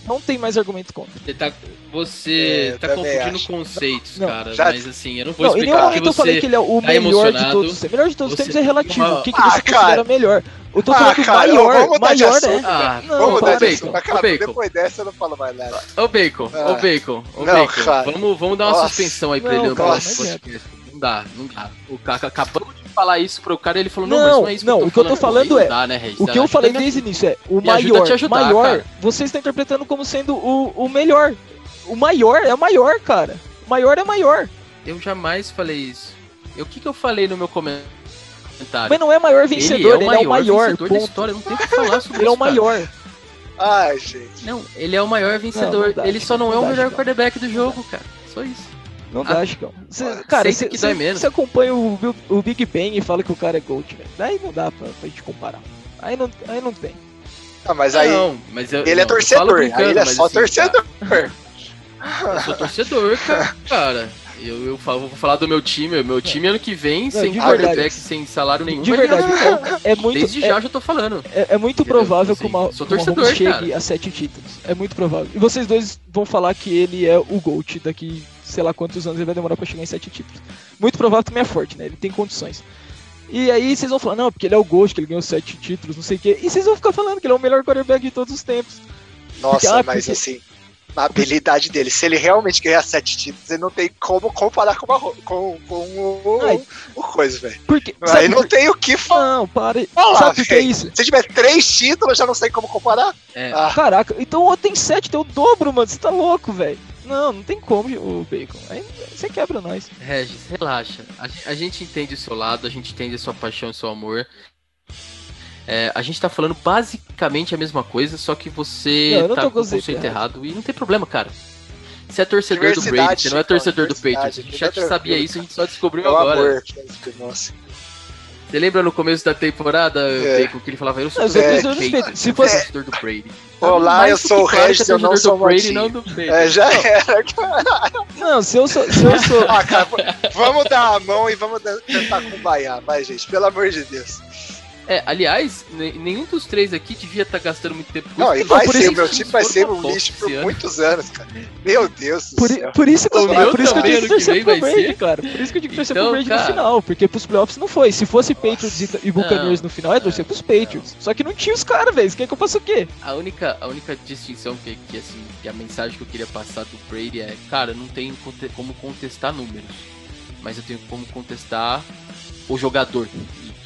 Speaker 1: Não tem mais argumento contra.
Speaker 3: Você tá, você
Speaker 2: É,
Speaker 3: tá confundindo
Speaker 2: acho.
Speaker 3: conceitos,
Speaker 1: Não,
Speaker 3: cara.
Speaker 2: já-
Speaker 3: Mas assim, eu não vou
Speaker 1: Não, em nenhum
Speaker 3: explicar
Speaker 1: momento eu falei que ele é o
Speaker 3: tá
Speaker 1: melhor de todos os tempos. Melhor de todos os
Speaker 3: você
Speaker 1: tempos é relativo.
Speaker 3: uma-
Speaker 1: O que, que
Speaker 2: Ah,
Speaker 1: você
Speaker 2: cara.
Speaker 1: considera melhor? Eu tô
Speaker 2: Ah,
Speaker 1: falando
Speaker 2: cara,
Speaker 1: maior.
Speaker 2: vamos
Speaker 1: maior
Speaker 2: assunto,
Speaker 1: é.
Speaker 3: Ah,
Speaker 1: Não,
Speaker 2: Vamos mudar de
Speaker 3: Bacon,
Speaker 2: assunto. Cara,
Speaker 3: Bacon.
Speaker 2: depois dessa eu não falo mais nada.
Speaker 3: Ô Bacon,
Speaker 2: Ah.
Speaker 3: ô Bacon, ô
Speaker 2: Não,
Speaker 3: Bacon.
Speaker 2: cara.
Speaker 3: Vamos, vamos dar uma
Speaker 2: Nossa.
Speaker 3: suspensão aí pra
Speaker 1: Não,
Speaker 3: ele no
Speaker 1: cara,
Speaker 2: não
Speaker 3: podcast. Não dá, não dá. O cara acabamos de falar isso pro cara ele falou, não, mas
Speaker 1: Não,
Speaker 3: não é isso
Speaker 1: não,
Speaker 3: que eu
Speaker 1: o que eu
Speaker 3: tô
Speaker 1: tô
Speaker 3: falando.
Speaker 1: falando é,
Speaker 3: não dá, né, Regis?
Speaker 1: O que eu falei desde o início é o maior.
Speaker 3: ajudar,
Speaker 1: maior,
Speaker 3: cara.
Speaker 1: você está interpretando como sendo o, o melhor. O maior é o maior, cara. O maior é maior.
Speaker 3: Eu jamais falei isso. E o que, que eu falei no meu comentário?
Speaker 1: Mas não é maior vencedor, ele é o maior.
Speaker 3: vencedor da
Speaker 1: ponto.
Speaker 3: história, não tem o que falar sobre
Speaker 1: Ele é
Speaker 3: isso,
Speaker 1: o
Speaker 3: cara.
Speaker 1: maior.
Speaker 2: Ai, gente.
Speaker 3: Não, ele é o maior vencedor.
Speaker 1: não dá,
Speaker 3: ele só não é
Speaker 1: não
Speaker 3: o
Speaker 1: dá,
Speaker 3: melhor
Speaker 1: Chicão.
Speaker 3: quarterback do jogo, cara. Só isso.
Speaker 1: Não
Speaker 3: Ah,
Speaker 1: dá, Chicão. Cê, cara, você
Speaker 3: que dói menos.
Speaker 1: acompanha o, o Big Bang e fala que o cara é GOAT, velho. Daí não dá pra, pra gente comparar. Aí não, aí não tem.
Speaker 2: Ah, mas aí.
Speaker 3: não, mas eu,
Speaker 2: ele é
Speaker 3: não, falo
Speaker 2: torcedor. Aí ele é só
Speaker 3: assim,
Speaker 2: torcedor.
Speaker 3: cara, eu sou torcedor, cara. cara. Eu, eu falo- vou falar do meu time. Meu time ano que vem, sem
Speaker 1: de
Speaker 3: quarterback, sem salário nenhum.
Speaker 1: De verdade,
Speaker 3: Bowl.
Speaker 1: é muito.
Speaker 3: Desde
Speaker 1: é-
Speaker 3: já eu já tô falando.
Speaker 1: É, é muito
Speaker 3: Entendeu?
Speaker 1: provável
Speaker 3: Assim,
Speaker 1: que o Ma-
Speaker 3: sou
Speaker 1: que o Mahomes
Speaker 3: torcedor,
Speaker 1: chegue a sete títulos. É muito provável. E vocês dois vão falar que ele é o GOAT daqui, sei lá quantos anos ele vai demorar pra chegar em sete títulos. Muito provável também é forte, né? Ele tem condições. E aí vocês vão falar, não, porque ele é o GOAT, que ele ganhou sete títulos, não sei o quê. E vocês vão ficar falando que ele é o melhor quarterback de todos os tempos.
Speaker 2: Nossa,
Speaker 1: Ah,
Speaker 2: mas
Speaker 1: porque-
Speaker 2: assim, a habilidade dele, se ele realmente ganhar sete títulos, ele não tem como comparar com, uma, com, com o,
Speaker 1: Ai.
Speaker 2: o coisa, velho.
Speaker 1: Porque.
Speaker 2: Aí
Speaker 1: sabe
Speaker 2: não
Speaker 1: por-
Speaker 2: tem o que falar.
Speaker 1: Não, para.
Speaker 2: Fala,
Speaker 1: sabe por que é isso?
Speaker 2: Se tiver três títulos, eu já não sei como comparar.
Speaker 3: É.
Speaker 2: Ah,
Speaker 1: Caraca, então o outro tem sete, tem o dobro, mano. Você tá louco, velho. Não, não tem como, o Bacon. Aí você quebra nós.
Speaker 3: Regis, relaxa. A, a gente entende o seu lado, a gente entende a sua paixão e seu amor. É, a gente tá falando basicamente a mesma coisa, só que você
Speaker 1: Não,
Speaker 3: tá com o
Speaker 1: conceito errado.
Speaker 3: errado. E não tem problema, cara. Você é torcedor do Brady, você não é torcedor do Patriots. A gente já
Speaker 2: fica
Speaker 3: sabia isso, a gente só descobriu
Speaker 2: é o
Speaker 3: agora.
Speaker 2: amor. Nossa.
Speaker 3: Você lembra no começo da temporada,
Speaker 2: É.
Speaker 3: Bacon, que ele falava, eu sou
Speaker 1: sou
Speaker 3: torcedor do Patriots.
Speaker 1: Se fosse-
Speaker 3: torcedor do Brady.
Speaker 2: Olá,
Speaker 3: Mais
Speaker 2: eu sou o Regis,
Speaker 3: é
Speaker 2: eu não sou
Speaker 3: do Brady, não do Patriots.
Speaker 2: É, já era.
Speaker 1: Não, se eu sou. Se eu sou
Speaker 2: Ah, cara, vamos dar a mão e vamos tentar combaiar, vai, gente, pelo amor de Deus.
Speaker 3: É, aliás, nenhum dos três aqui devia estar tá gastando muito tempo
Speaker 2: com Não, e vai ser, o meu time vai ser um lixo por ano. muitos anos, cara. Meu Deus do
Speaker 1: por,
Speaker 2: céu.
Speaker 1: Por isso que, eu, por isso que eu digo que torcer pro Brady, cara. Por isso que eu digo que torcer então, pro Brady no final, porque pros playoffs não foi. Se fosse Patriots e, e Buccaneers no final, é torcer pros Patriots. Só que não tinha os caras, velho. Quer que eu faça o quê?
Speaker 3: A única, a única distinção que, que, assim, que a mensagem que eu queria passar do Brady é, cara, não tem como contestar números. Mas eu tenho como contestar o jogador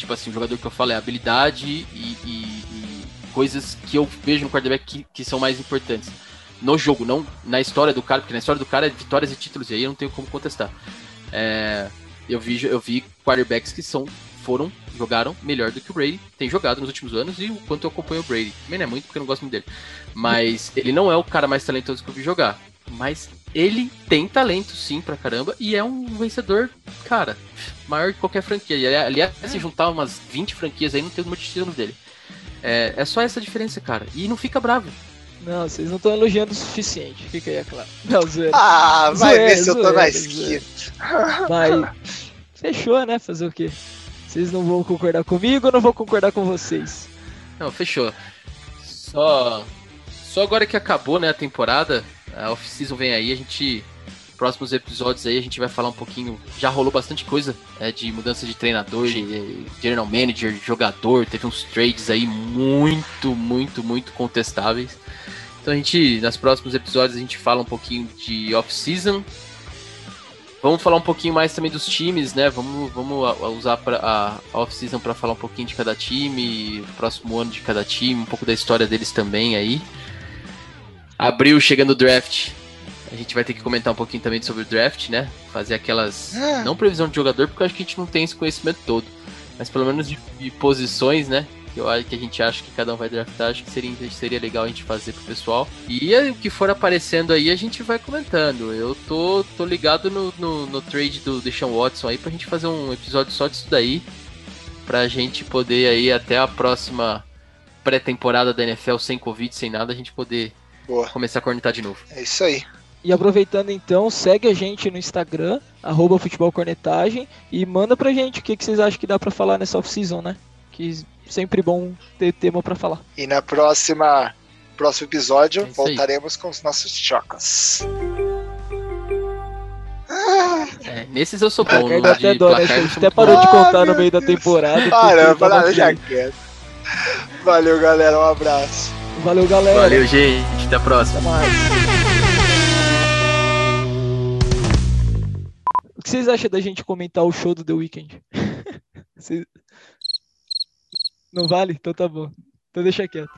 Speaker 3: tipo assim, o jogador que eu falo é habilidade e, e, e coisas que eu vejo no quarterback que, que, são mais importantes. No jogo, não na história do cara, porque na história do cara é vitórias e títulos, e aí eu não tenho como contestar. É, eu, vi, eu vi quarterbacks que são, foram, jogaram melhor do que o Brady, tem jogado nos últimos anos e o quanto eu acompanho o Brady. Também não é muito porque eu não gosto muito dele. Mas ele não é o cara mais talentoso que eu vi jogar. Mas ele tem talento sim pra caramba e é um vencedor, cara, maior que qualquer franquia. Aliás, se juntar umas 20 franquias aí, não tem o títulos dele. É, é só essa diferença, cara. E não fica bravo.
Speaker 1: Não, vocês não estão elogiando o suficiente, fica aí, é claro. Não,
Speaker 2: zoeira. Ah, vai zoeira, ver se eu tô na esquina.
Speaker 1: Mas, fechou, né? Fazer o quê? Vocês não vão concordar comigo ou não vou concordar com vocês?
Speaker 3: Não, fechou. Só, só agora que acabou, né, a temporada, a off-season vem aí, a gente. Próximos episódios aí a gente vai falar um pouquinho. Já rolou bastante coisa é, de mudança de treinador, de general manager, jogador. Teve uns trades aí muito, muito, muito contestáveis. Então a gente, nas próximos episódios, a gente fala um pouquinho de off-season. Vamos falar um pouquinho mais também dos times, né? Vamos, vamos usar pra, a off-season para falar um pouquinho de cada time, próximo ano de cada time, um pouco da história deles também aí. Abril chegando o draft. A gente vai ter que comentar um pouquinho também sobre o draft, né? Fazer aquelas. Ah. Não previsão de jogador, porque eu acho que a gente não tem esse conhecimento todo. Mas pelo menos de, de posições, né? Que eu acho que a gente acha que cada um vai draftar, acho que seria, seria legal a gente fazer pro pessoal. E o que for aparecendo aí, a gente vai comentando. Eu tô, tô ligado no, no, no trade do Deshaun Watson aí pra gente fazer um episódio só disso daí. Pra gente poder aí até a próxima pré-temporada da NFL sem Covid, sem nada, a gente poder Boa. começar a cornetar de novo.
Speaker 2: É isso aí.
Speaker 1: E aproveitando então, segue a gente no Instagram, arroba futebolcornetagem, e manda pra gente o que, que vocês acham que dá pra falar nessa off-season, né? Que sempre bom ter tema pra falar.
Speaker 2: E na próxima próximo episódio é voltaremos aí. com os nossos chocas.
Speaker 3: É, nesses eu sou bom.
Speaker 1: No até, dó, né? até parou de contar no meio da temporada.
Speaker 2: Caramba, nada, já quero. Valeu, galera. Um abraço.
Speaker 1: Valeu, galera.
Speaker 3: Valeu, gente. Até a próxima.
Speaker 1: Até mais. O que vocês acham da gente comentar o show do The Weeknd? Não vale? Então tá bom. Então deixa quieto.